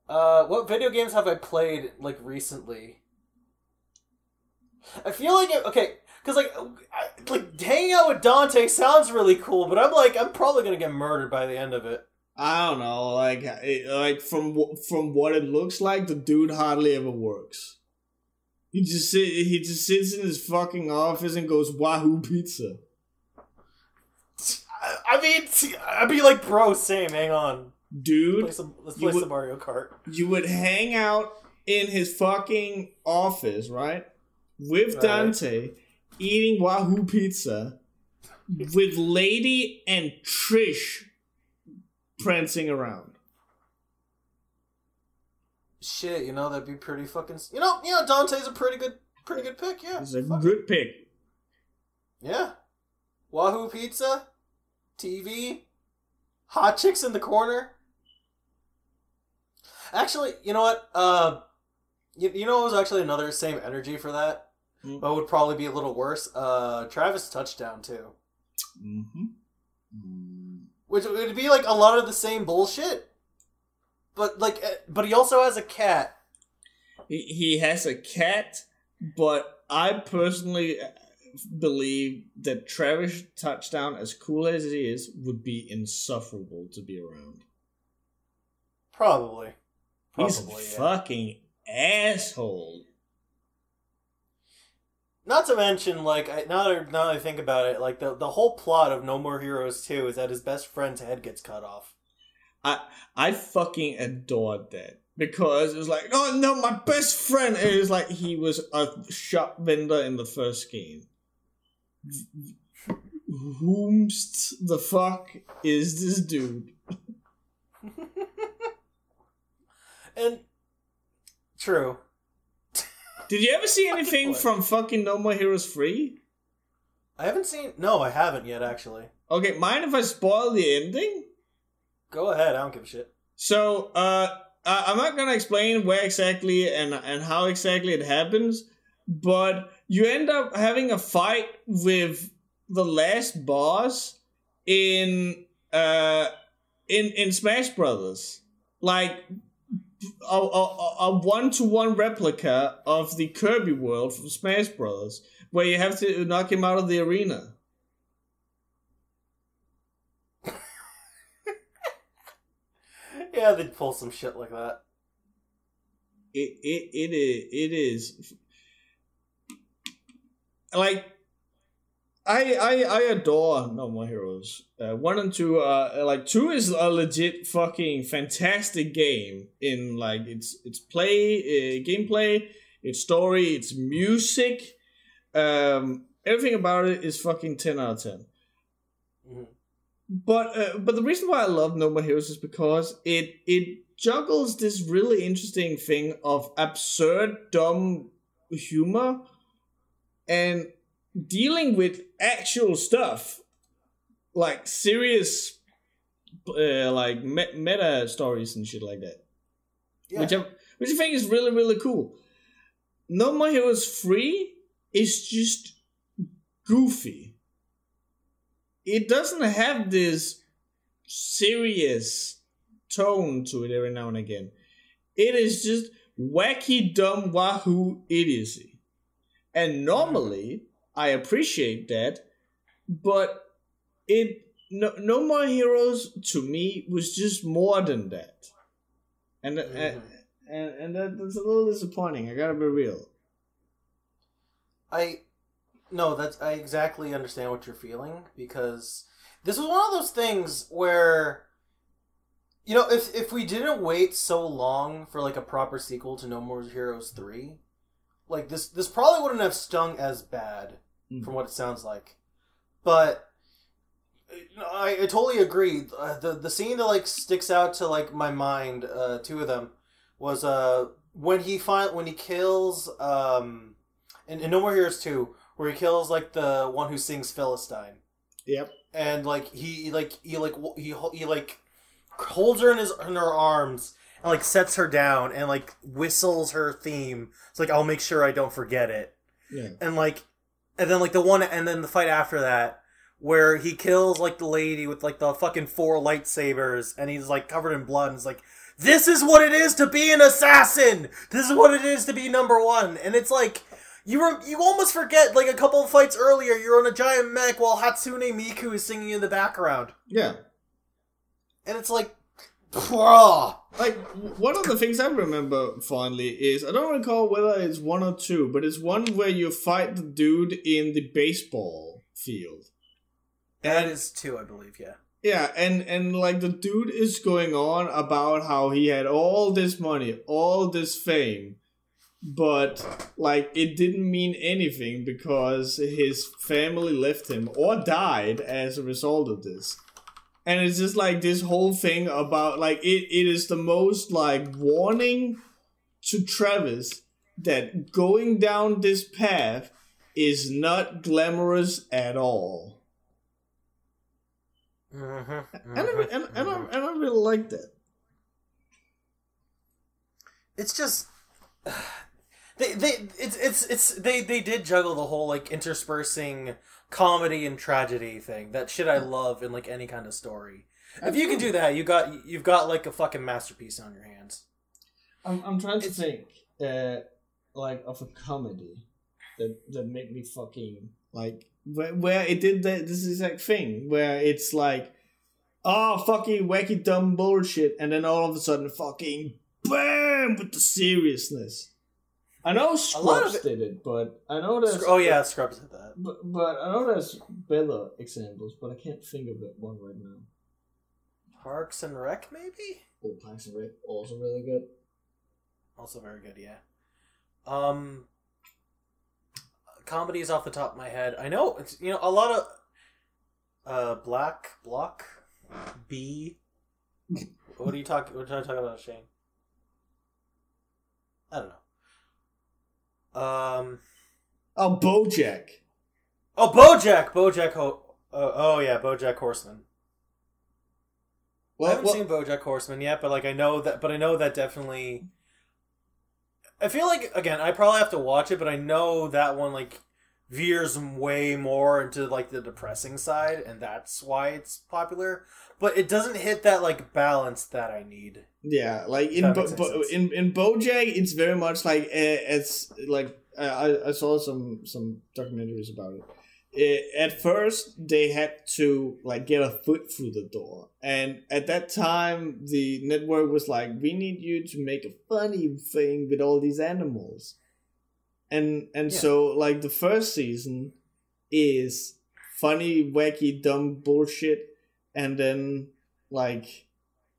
Uh, what video games have I played, like, recently? I feel like, it, okay, because, like, I, like, hanging out with Dante sounds really cool, but I'm like, I'm probably gonna get murdered by the end of it. I don't know, like, it, like from from what it looks like, the dude hardly ever works. He just sit, he just sits in his fucking office and goes Wahoo Pizza. I, mean, I'd be like, bro, same, hang on. Play Dude, some, let's play would- some Mario Kart. you would hang out in his fucking office, right? With Right. Dante, eating Wahoo Pizza, with Lady and Trish prancing around. Shit, you know, that'd be pretty fucking. You know, you know, Dante's a pretty good, pretty good pick, yeah. It's a Fuck good pick. Yeah. Wahoo Pizza, TV, hot chicks in the corner. Actually, you know what? Uh, you, you know what was actually another same energy for that? Hmm. But would probably be a little worse. Uh, Travis touchdown too, Mm-hmm. which would be like a lot of the same bullshit. But like, eh, but he also has a cat. He, he has a cat, but I personally uh, believe that Travis Touchdown, as cool as he is, would be insufferable to be around. Probably. He's a yeah. fucking asshole. Not to mention, like, I, now that now that I think about it, like the the whole plot of No More Heroes Two is that his best friend's head gets cut off. I I fucking adored that because it was like, oh no, my best friend is like he was a shop vendor in the first game. Whomst the fuck is this dude? And true. Did you ever see anything from fucking No More Heroes Free? I haven't seen. No, I haven't yet. Actually, Okay, mind if I spoil the ending? go ahead. I don't give a shit. So, uh, I- I'm not gonna explain where exactly and and how exactly it happens, but you end up having a fight with the last boss in uh in in Smash Brothers, like a, a, a one-to-one replica of the Kirby world from Smash Brothers, where you have to knock him out of the arena. yeah, they'd pull some shit like that. It it it is it is like I I I adore No More Heroes. Uh, one and two are like two is a legit fucking fantastic game in like its its play, uh, gameplay, its story, its music. Um, everything about it is fucking ten out of 10 Mhm. But uh, but the reason why I love No More Heroes is because it it juggles this really interesting thing of absurd, dumb humor and dealing with actual stuff like serious uh, like me- meta stories and shit like that. Yeah. which I, which I think is really really cool. No more heroes free is just goofy. It doesn't have this serious tone to it every now and again. It is just wacky dumb wahoo idiocy. And normally I appreciate that, but it no, no more heroes to me was just more than that, and and Mhm. and, and that, that's a little disappointing. I gotta be real. I no, that's I exactly understand what you're feeling because this was one of those things where you know, if if we didn't wait so long for like a proper sequel to No More Heroes 3, like this this probably wouldn't have stung as bad Mm. from what it sounds like. But I, I totally agree. Uh, the the scene that like sticks out to like my mind, uh, two of them, was uh when he find when he kills um in, in No More Heroes two where he kills like the one who sings Philistine Yep. and like he like he like he he like holds her in his in her arms and like sets her down and like whistles her theme. It's like I'll make sure I don't forget it Yeah. and like and then like the one and then the fight after that where he kills like the lady with like the fucking four lightsabers and he's like covered in blood and it's like this is what it is to be an assassin this is what it is to be number one and it's like you were you almost forget like a couple of fights earlier you're on a giant mech while hatsune miku is singing in the background Yeah. and it's like. Like one of the things I remember fondly is I don't recall whether it's one or two, but it's one where you fight the dude in the baseball field. that is two i believe yeah Yeah, and and like the dude is going on about how he had all this money, all this fame, but like it didn't mean anything because his family left him or died as a result of this. And it's just like this whole thing about like it, it is the most like warning to Travis that going down this path is not glamorous at all. mm-hmm. And, I, and, and, I, and I really like that. it's just they they it's it's it's they they did juggle the whole like interspersing comedy and tragedy thing. That shit I love in like any kind of story. If you can do that, you got you've got like a fucking masterpiece on your hands. I'm, I'm trying to It's- think, uh, like of a comedy that that made me fucking like where, where it did the, this exact thing where it's like, oh fucking wacky dumb bullshit, and then all of a sudden fucking bam with the seriousness. I know A lot of Scrubs did it, but I know there's Oh yeah, Scrubs did that. but, but I know there's better examples, but I can't think of it one right now. Parks and Rec maybe Oh, Parks and Rec also really good. also very good. Yeah. Um. Comedies off the top of my head. I know it's you know a lot of uh Black Block B. What are you talking? What are you talking about, Shane? I don't know. Um. Oh, BoJack. Oh, BoJack. BoJack. Ho- uh, oh yeah, BoJack Horseman. Well, I haven't well, seen BoJack Horseman yet, but like I know that, but I know that definitely. I feel like again, I probably have to watch it, but I know that one like veers way more into like the depressing side, and that's why it's popular. But it doesn't hit that like balance that I need. Yeah, like in Bo- Bo- in in BoJack, it's very much like uh, it's like uh, I I saw some some documentaries about it. eh, at first they had to like get a foot through the door and at that time the network was like we need you to make a funny thing with all these animals and and Yeah. so like the first season is funny wacky dumb bullshit and then like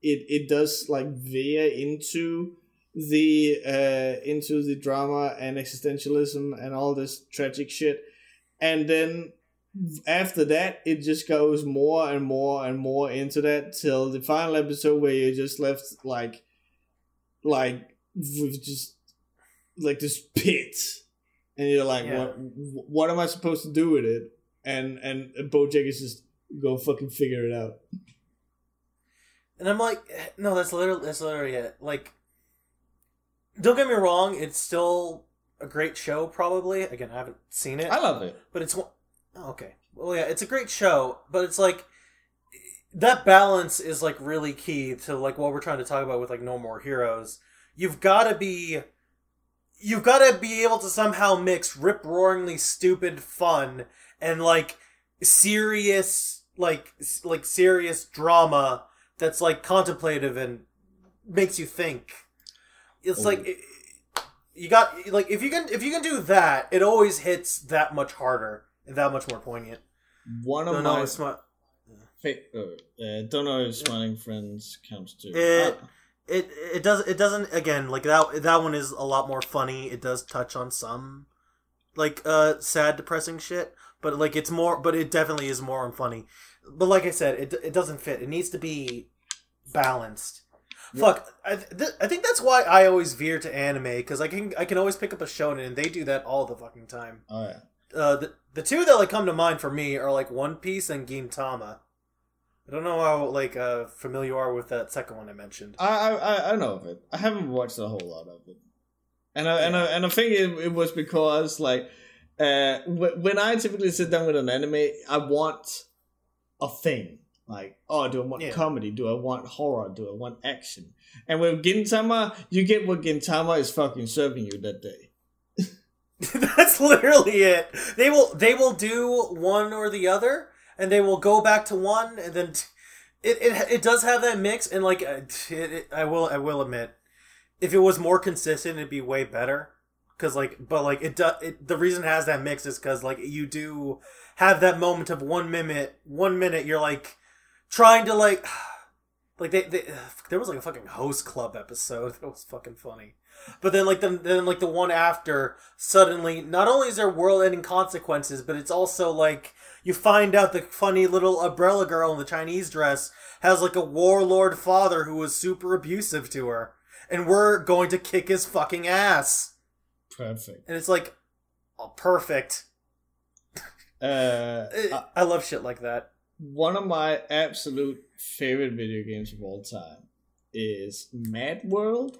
it it does like veer into the uh into the drama and existentialism and all this tragic shit and then after that it just goes more and more and more into that till the final episode where you're just left like like with just like this pit and you're like Yeah. what what am i supposed to do with it and and bojack is just go fucking figure it out And I'm like, no, that's literally that's literally it. Like, don't get me wrong, it's still a great show. Probably, again, I haven't seen it, i love it but it's one oh, okay. Well, yeah, it's a great show, but it's like that balance is like really key to like what we're trying to talk about with like No More Heroes. You've got to be, you've got to be able to somehow mix rip roaringly stupid fun and like serious like like serious drama that's like contemplative and makes you think. It's Oh. like it- you got like if you can if you can do that, it always hits that much harder and that much more poignant. one of No, my no, it's fa- uh, uh, don't know if smiling friends counts too It- Ah, It it does it doesn't again like that that one is a lot more funny. It does touch on some like uh sad depressing shit, but like it's more but it definitely is more on funny. But like I said, it it doesn't fit. It needs to be balanced. Yeah. Fuck, I th- I think that's why I always veer to anime because I can I can always pick up a shonen and they do that all the fucking time. oh yeah Uh, the the two that like come to mind for me are like One Piece and Gintama. I don't know how like uh familiar you are with that second one I mentioned. I, I I- know of it. I haven't watched a whole lot of it, and I, and I, and I think it, it was because like uh wh- when I typically sit down with an anime, I want a thing. Like, oh, do I want Yeah. comedy? Do I want horror? Do I want action? And with Gintama, you get what Gintama is fucking serving you that day. That's literally it. They will they will do one or the other, and they will go back to one, and then t- it it, it does have that mix. And like uh, it, it, I will I will admit, if it was more consistent, it'd be way better. Cause like, but like it does. It, the reason it has that mix is because like you do have that moment of one minute. One minute you're like trying to like. Like they, they, there was like a fucking host club episode that was fucking funny. But then, like the then like the one after, suddenly, not only is there world-ending consequences, but it's also like you find out the funny little umbrella girl in the Chinese dress has like a warlord father who was super abusive to her, and we're going to kick his fucking ass. Perfect. And it's like, oh, perfect. Uh, I, uh, I love shit like that. one of my absolute favorite video games of all time is Mad World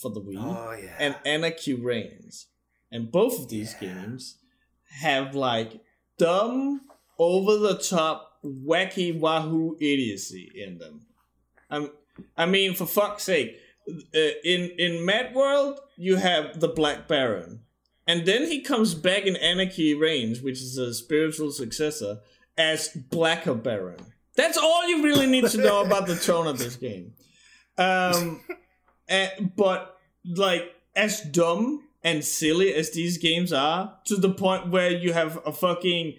for the Wii. Oh yeah. and Anarchy Reigns. And both of these Yeah. games have like dumb, over the top, wacky wahoo idiocy in them. I'm, I mean, for fuck's sake, uh, in in Mad World you have the Black Baron, and then he comes back in Anarchy Reigns, which is a spiritual successor, as Blacker Baron. That's all you really need to know about the tone of this game. Um, and, but like as dumb and silly as these games are, to the point where you have a fucking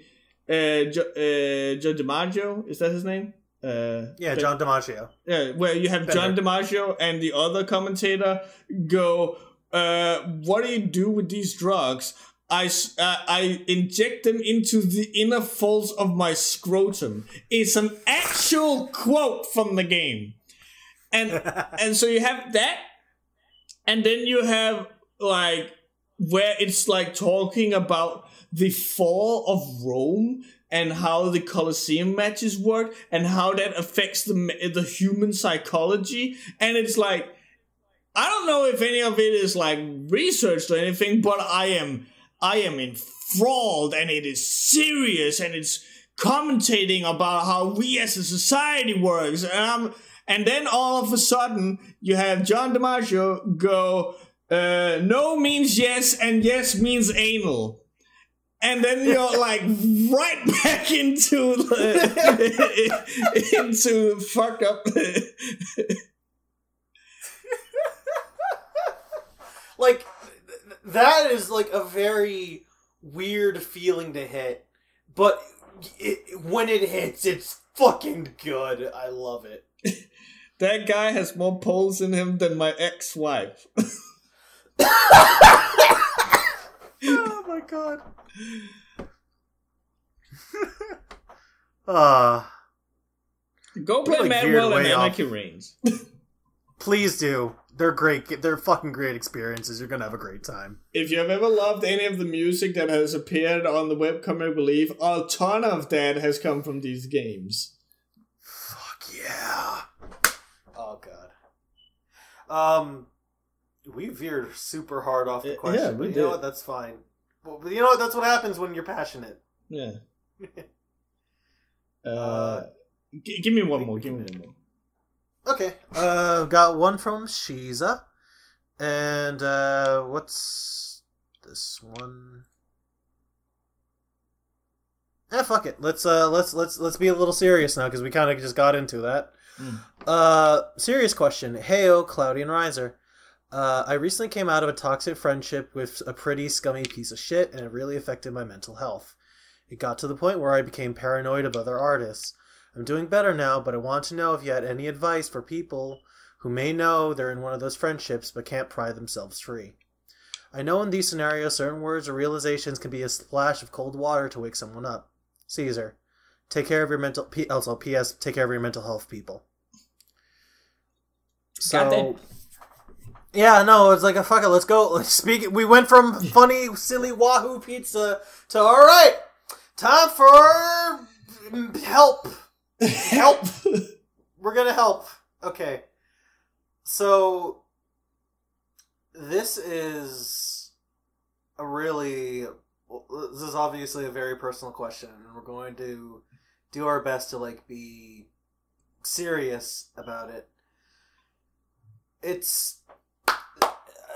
uh, jo- uh, Joe DiMaggio, is that his name? Uh, yeah, John DiMaggio. yeah, where you have John DiMaggio and the other commentator go, uh, "What do you do with these drugs? I uh, I inject them into the inner folds of my scrotum." It's an actual quote from the game, and and so you have that, and then you have like where it's like talking about the fall of Rome and how the Colosseum matches work and how that affects the the human psychology. And it's like I don't know if any of it is like researched or anything but I am I am enthralled and it is serious and it's commentating about how we as a society works. And I'm and then all of a sudden you have John DiMaggio go uh, no means yes and yes means anal and then you're like right back into the into fucked up. like th- that is like a very weird feeling to hit, but it, when it hits, it's fucking good. I love it. that guy has more poles in him than my ex-wife. Oh my god. uh Go play like, Manuel and way off. Anarchy Reigns. please do. They're great. They're fucking great experiences. You're gonna have a great time. If you have ever loved any of the music that has appeared on the Webcomic Relief, a ton of that has come from these games. Fuck yeah. Oh god. Um we veered super hard off the question. Yeah, we but you did. know what? That's fine. Well, but you know what? That's what happens when you're passionate. Yeah. Uh, Uh, g- give me one more. Give me one more. Okay. Uh, got one from Shiza, and uh, what's this one? Eh, fuck it. Let's uh, let's let's let's be a little serious now because we kind of just got into that. Mm. Uh, serious question. Heyo, Cloudy and Riser. Uh, I recently came out of a toxic friendship with a pretty scummy piece of shit, and it really affected my mental health. It got to the point where I became paranoid of other artists. I'm doing better now, but I want to know if you had any advice for people who may know they're in one of those friendships but can't pry themselves free. I know in these scenarios, certain words or realizations can be a splash of cold water to wake someone up. Caesar, take care of your mental. P- also, P.S. Take care of your mental health, people. So, yeah, no, it's like a fuck it. Let's go. Let's speak. We went from funny, silly Wahoo pizza to all right. Time for help. Help. We're gonna help. Okay. So this is a really this is obviously a very personal question, and we're going to do our best to like be serious about it. It's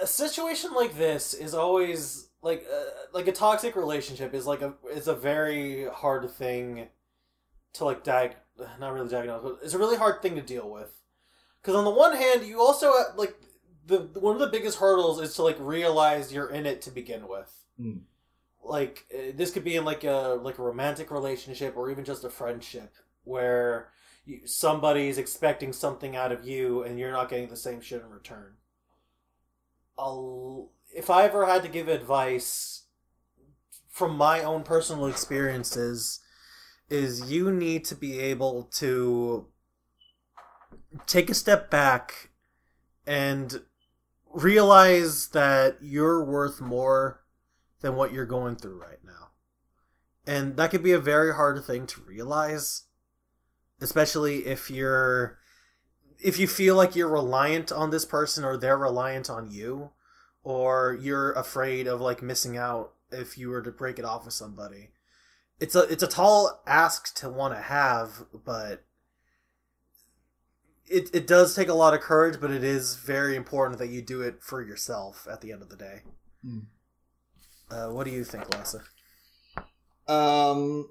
a situation like this is always like uh, like a toxic relationship is like a is a very hard thing to like diag not really diagnose but it's a really hard thing to deal with. Because on the one hand you also uh, like the one of the biggest hurdles is to like realize you're in it to begin with. Hmm. like uh, this could be in like a like a romantic relationship or even just a friendship where you, somebody's expecting something out of you and you're not getting the same shit in return I'll, if I ever had to give advice from my own personal experiences, is you need to be able to take a step back and realize that you're worth more than what you're going through right now. And that could be a very hard thing to realize, especially if you're if you feel like you're reliant on this person or they're reliant on you or you're afraid of like missing out if you were to break it off with somebody it's a it's a tall ask to want to have but it, it does take a lot of courage but it is very important that you do it for yourself at the end of the day Hmm. uh, what do you think lassa um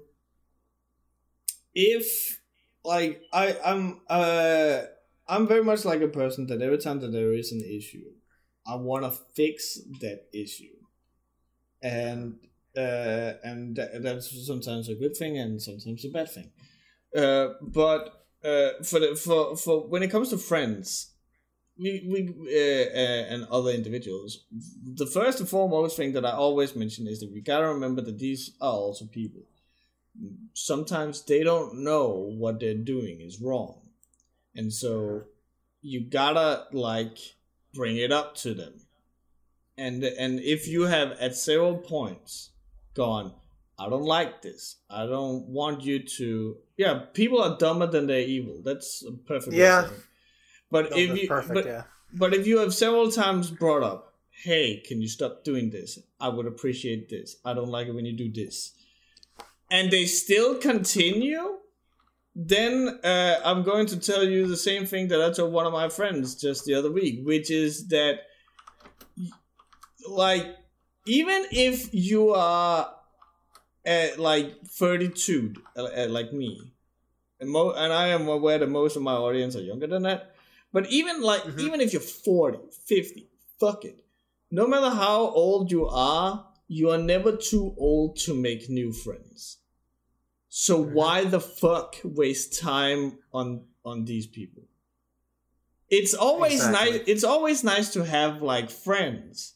if like i i'm uh i'm very much like a person that every time that there is an issue i want to fix that issue. And uh and tha- that's sometimes a good thing and sometimes a bad thing. Uh but uh for the for for when it comes to friends we, we uh, uh, and other individuals the first and foremost thing that i always mention is that we gotta remember that these are also people. Sometimes they don't know what they're doing is wrong and so you gotta like bring it up to them and and if you have at several points gone i don't like this i don't want you to yeah people are dumber than they're evil that's a perfect Yeah. but No, if you perfect but, yeah but if you have several times brought up, hey, can you stop doing this? I would appreciate this. I don't like it when you do this. And they still continue, then uh, I'm going to tell you the same thing that I told one of my friends just the other week, which is that, like, even if you are at like 32, uh, uh, like me, and, mo- and I am aware that most of my audience are younger than that. But even like, Mhm. even if you're 40, 50, fuck it. No matter how old you are, you are never too old to make new friends. So Mhm. why the fuck waste time on on these people? It's always Exactly. nice. It's always nice to have like friends,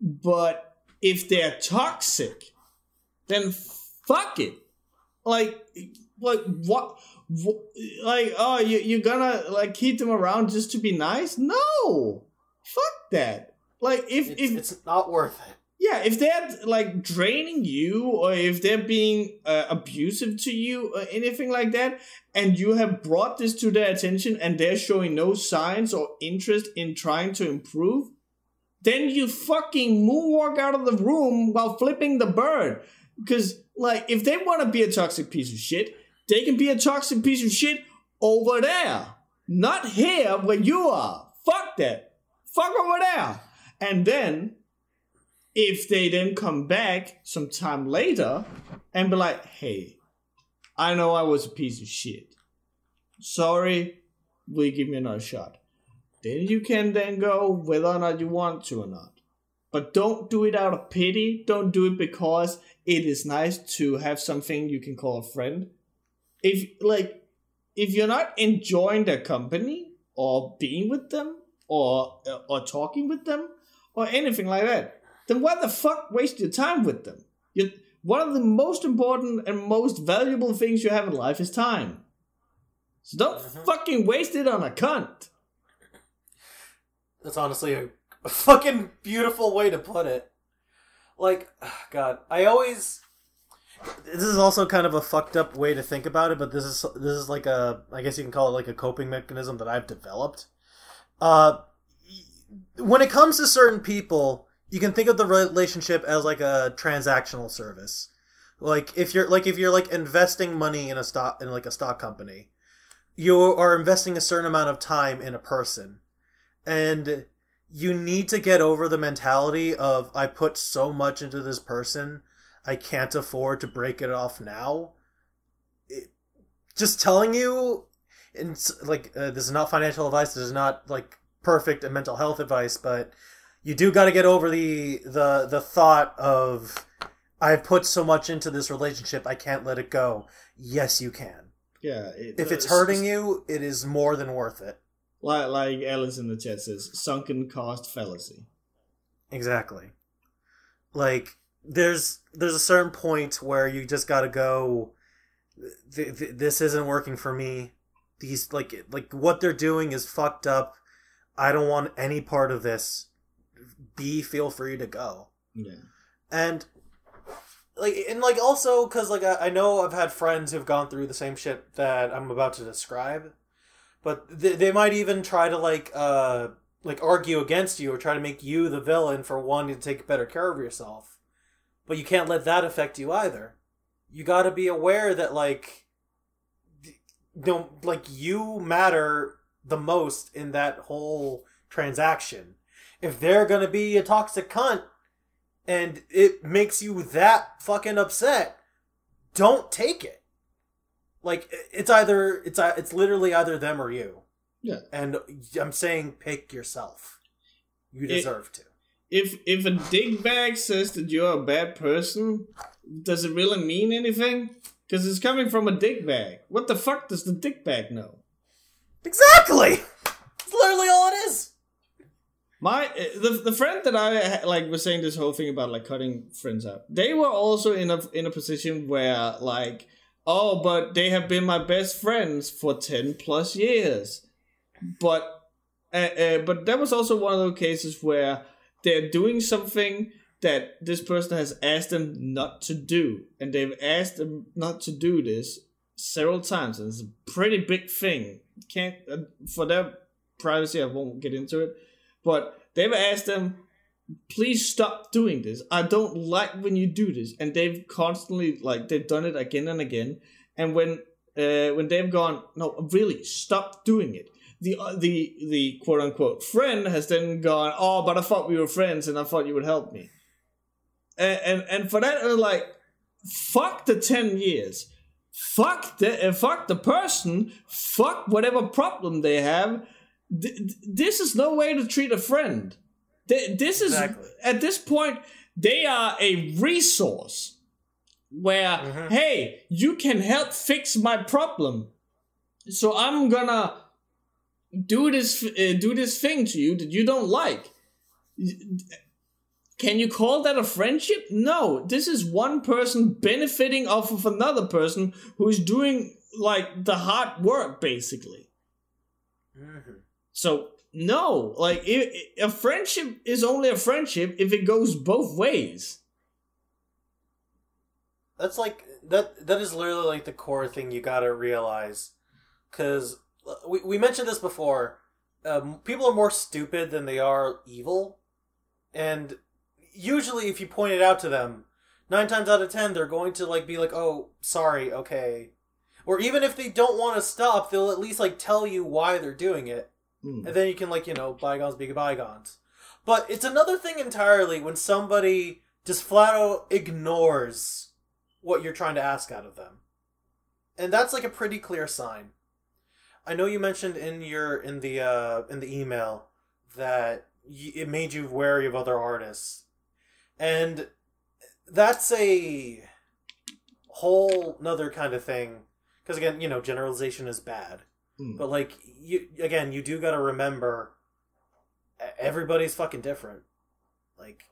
but if they're toxic, then fuck it. Like, like what? what like, oh, you you're gonna like keep them around just to be nice? No, fuck that. Like, if It's, if it's not worth it. Yeah, if they're like draining you or if they're being uh, abusive to you or anything like that, and you have brought this to their attention and they're showing no signs or interest in trying to improve, then you fucking moonwalk out of the room while flipping the bird. Because, like, if they want to be a toxic piece of shit, they can be a toxic piece of shit over there, not here where you are. Fuck that. Fuck over there. And then if they then come back sometime later and be like, hey, I know I was a piece of shit. Sorry, will you give me another shot? Then you can then go whether or not you want to or not. But don't do it out of pity. Don't do it because it is nice to have something you can call a friend. If like if you're not enjoying their company or being with them or or talking with them or anything like that, then why the fuck waste your time with them? You, one of the most important and most valuable things you have in life is time. So don't Mhm. fucking waste it on a cunt. That's honestly a, a fucking beautiful way to put it. Like, God, I always. This is also kind of a fucked up way to think about it, but this is this is like a I guess you can call it like a coping mechanism that I've developed. Uh, when it comes to certain people, you can think of the relationship as like a transactional service. Like if you're like if you're like investing money in a stock in like a stock company, you are investing a certain amount of time in a person and you need to get over the mentality of I put so much into this person, I can't afford to break it off now. It, just telling you, and like uh, this is not financial advice. This is not like perfect mental health advice, but you do got to get over the the the thought of I've put so much into this relationship, I can't let it go. Yes, you can. Yeah. It, If it's hurting you, it is more than worth it. Like, like Alice in the chat says, sunken cost fallacy. Exactly. Like there's there's a certain point where you just got to go th- th- this isn't working for me. These like like what they're doing is fucked up. I don't want any part of this. B feel free to go. Yeah. And like and like also cuz like I, I know I've had friends who've gone through the same shit that I'm about to describe. But they, they might even try to like uh like argue against you or try to make you the villain for wanting to take better care of yourself. But you can't let that affect you either. You got to be aware that like don't like you matter the most in that whole transaction. If they're to be a toxic cunt and it makes you that fucking upset, don't take it. Like it's either it's uh, it's literally either them or you. Yeah. And I'm saying pick yourself. You It- deserve to. If if a dick bag says that you're a bad person, does it really mean anything? Because it's coming from a dick bag. What the fuck does the dick bag know? Exactly. It's literally it. My the the friend that I like was saying this whole thing about like cutting friends out. They were also in a in a position where like oh, but they have been my best friends for ten plus years. But uh, uh, but that was also one of those cases where they're doing something that this person has asked them not to do, and they've asked them not to do this several times, and it's a pretty big thing. Can't uh, for their privacy, I won't get into it, but they've asked them, please stop doing this. I don't like when you do this, and they've constantly like they've done it again and again, and when uh, when they've gone, no, really, stop doing it. The, uh, the the quote unquote friend has then gone, oh, but I thought we were friends and I thought you would help me, and and, and for that, uh, like, fuck the 10 years. Fuck the uh, fuck the person. Fuck whatever problem they have. Th- th- this is no way to treat a friend. Th- this is Exactly. at this point they are a resource where Mhm. hey, you can help fix my problem. So I'm gonna do this uh, do this thing to you that you don't like. Can you call that a friendship? No, this is one person benefiting off of another person who's doing like the hard work basically. Mhm. So no, like a friendship is only a friendship if it goes both ways. That's like that. That is literally like the core thing you gotta realize, because we we mentioned this before. Um, people are more stupid than they are evil, and usually, if you point it out to them, nine times out of ten, they're going to like be like, "Oh, sorry, okay," or even if they don't want to stop, they'll at least like tell you why they're doing it. Hmm. and then you can like you know bygones be bygones. But it's another thing entirely when somebody just flat out ignores what you're trying to ask out of them. And that's like a pretty clear sign. I know you mentioned in your in the uh in the email that y- it made you wary of other artists. And that's a whole nother kind of thing. Because again you know generalization is bad Hmm. but like you again, you do got to remember everybody's fucking different. Like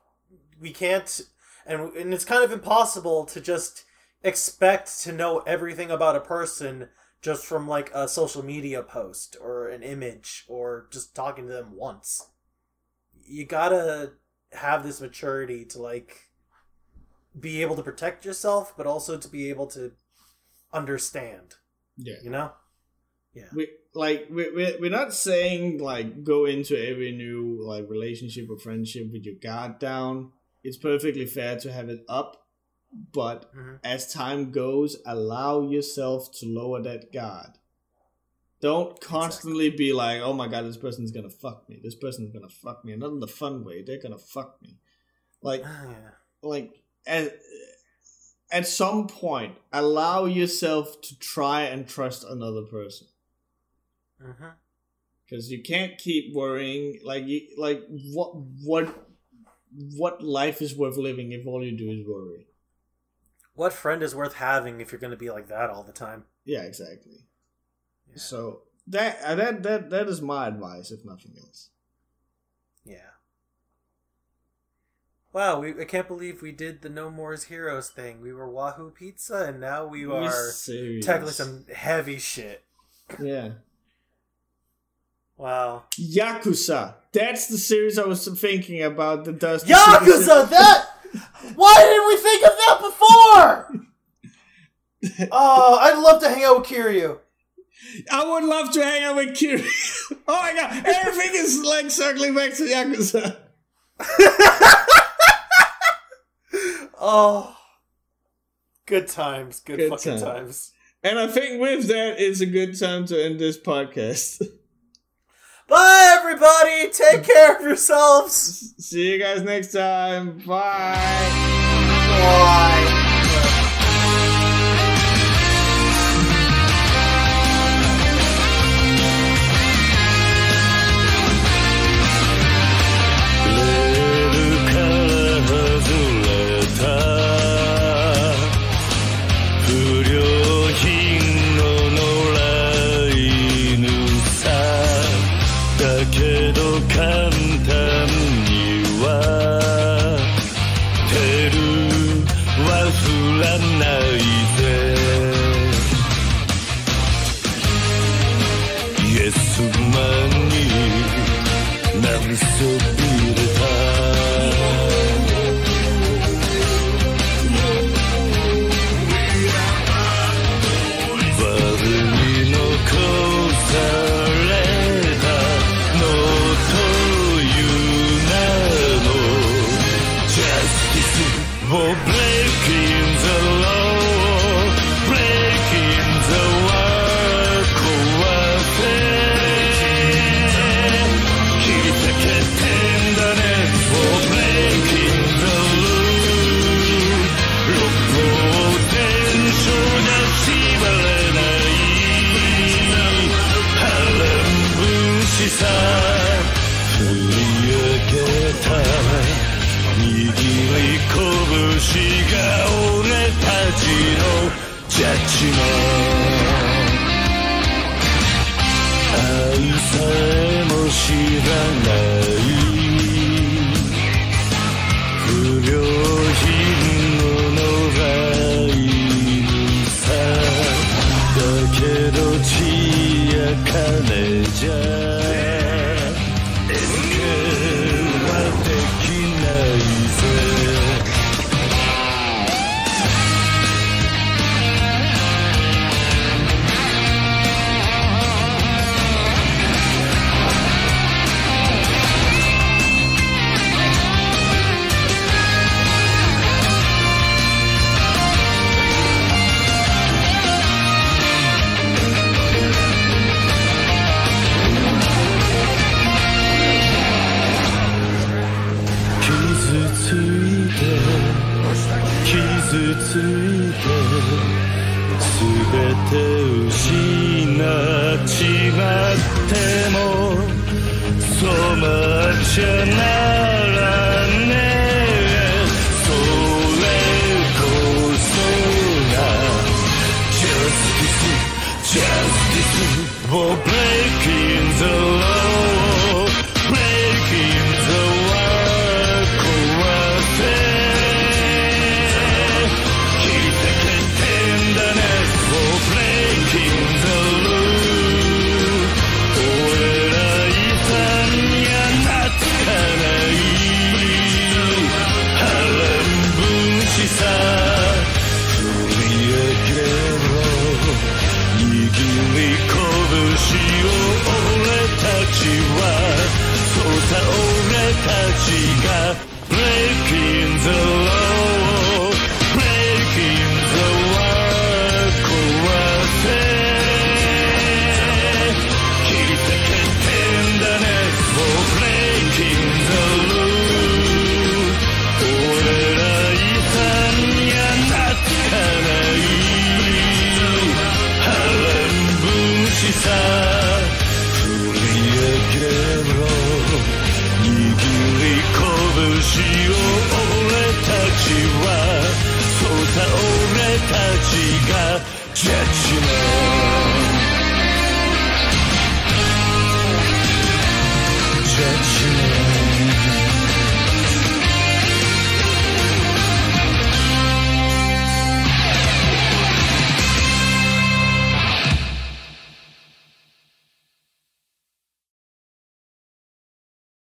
we can't and and it's kind of impossible to just expect to know everything about a person just from like a social media post or an image or just talking to them once. You got to have this maturity to like be able to protect yourself but also to be able to understand, Yeah. you know? We like we we we're not saying like go into every new like relationship or friendship with your guard down. It's perfectly fair to have it up, but Mhm. as time goes, allow yourself to lower that guard. Don't constantly be like, "Oh my god, this person's gonna fuck me. This person's gonna fuck me." Not in the fun way. They're gonna fuck me. Like Yeah. like at, at some point allow yourself to try and trust another person Mhm. because you can't keep worrying like you like what what what life is worth living if all you do is worry What friend is worth having if you're going to be like that all the time? yeah exactly Yeah. so that uh, that that that is my advice if nothing else Yeah. Wow, we, I can't believe we did the No More's Heroes thing. We were Wahoo Pizza, and now we We're are serious. tackling some heavy shit. yeah Wow. yakuza that's the series i was thinking about The Dust. Yakuza! That! Why didn't we think of that before? oh, I'd love to hang out with Kiryu. I would love to hang out with Kiri. oh my god, everything is like circling back to Yakuza. Oh. Good times. Good, Good fucking time. times. And I think with that, it's a good time to end this podcast. Bye, everybody. Take care of yourselves. See you guys next time. Bye. Bye.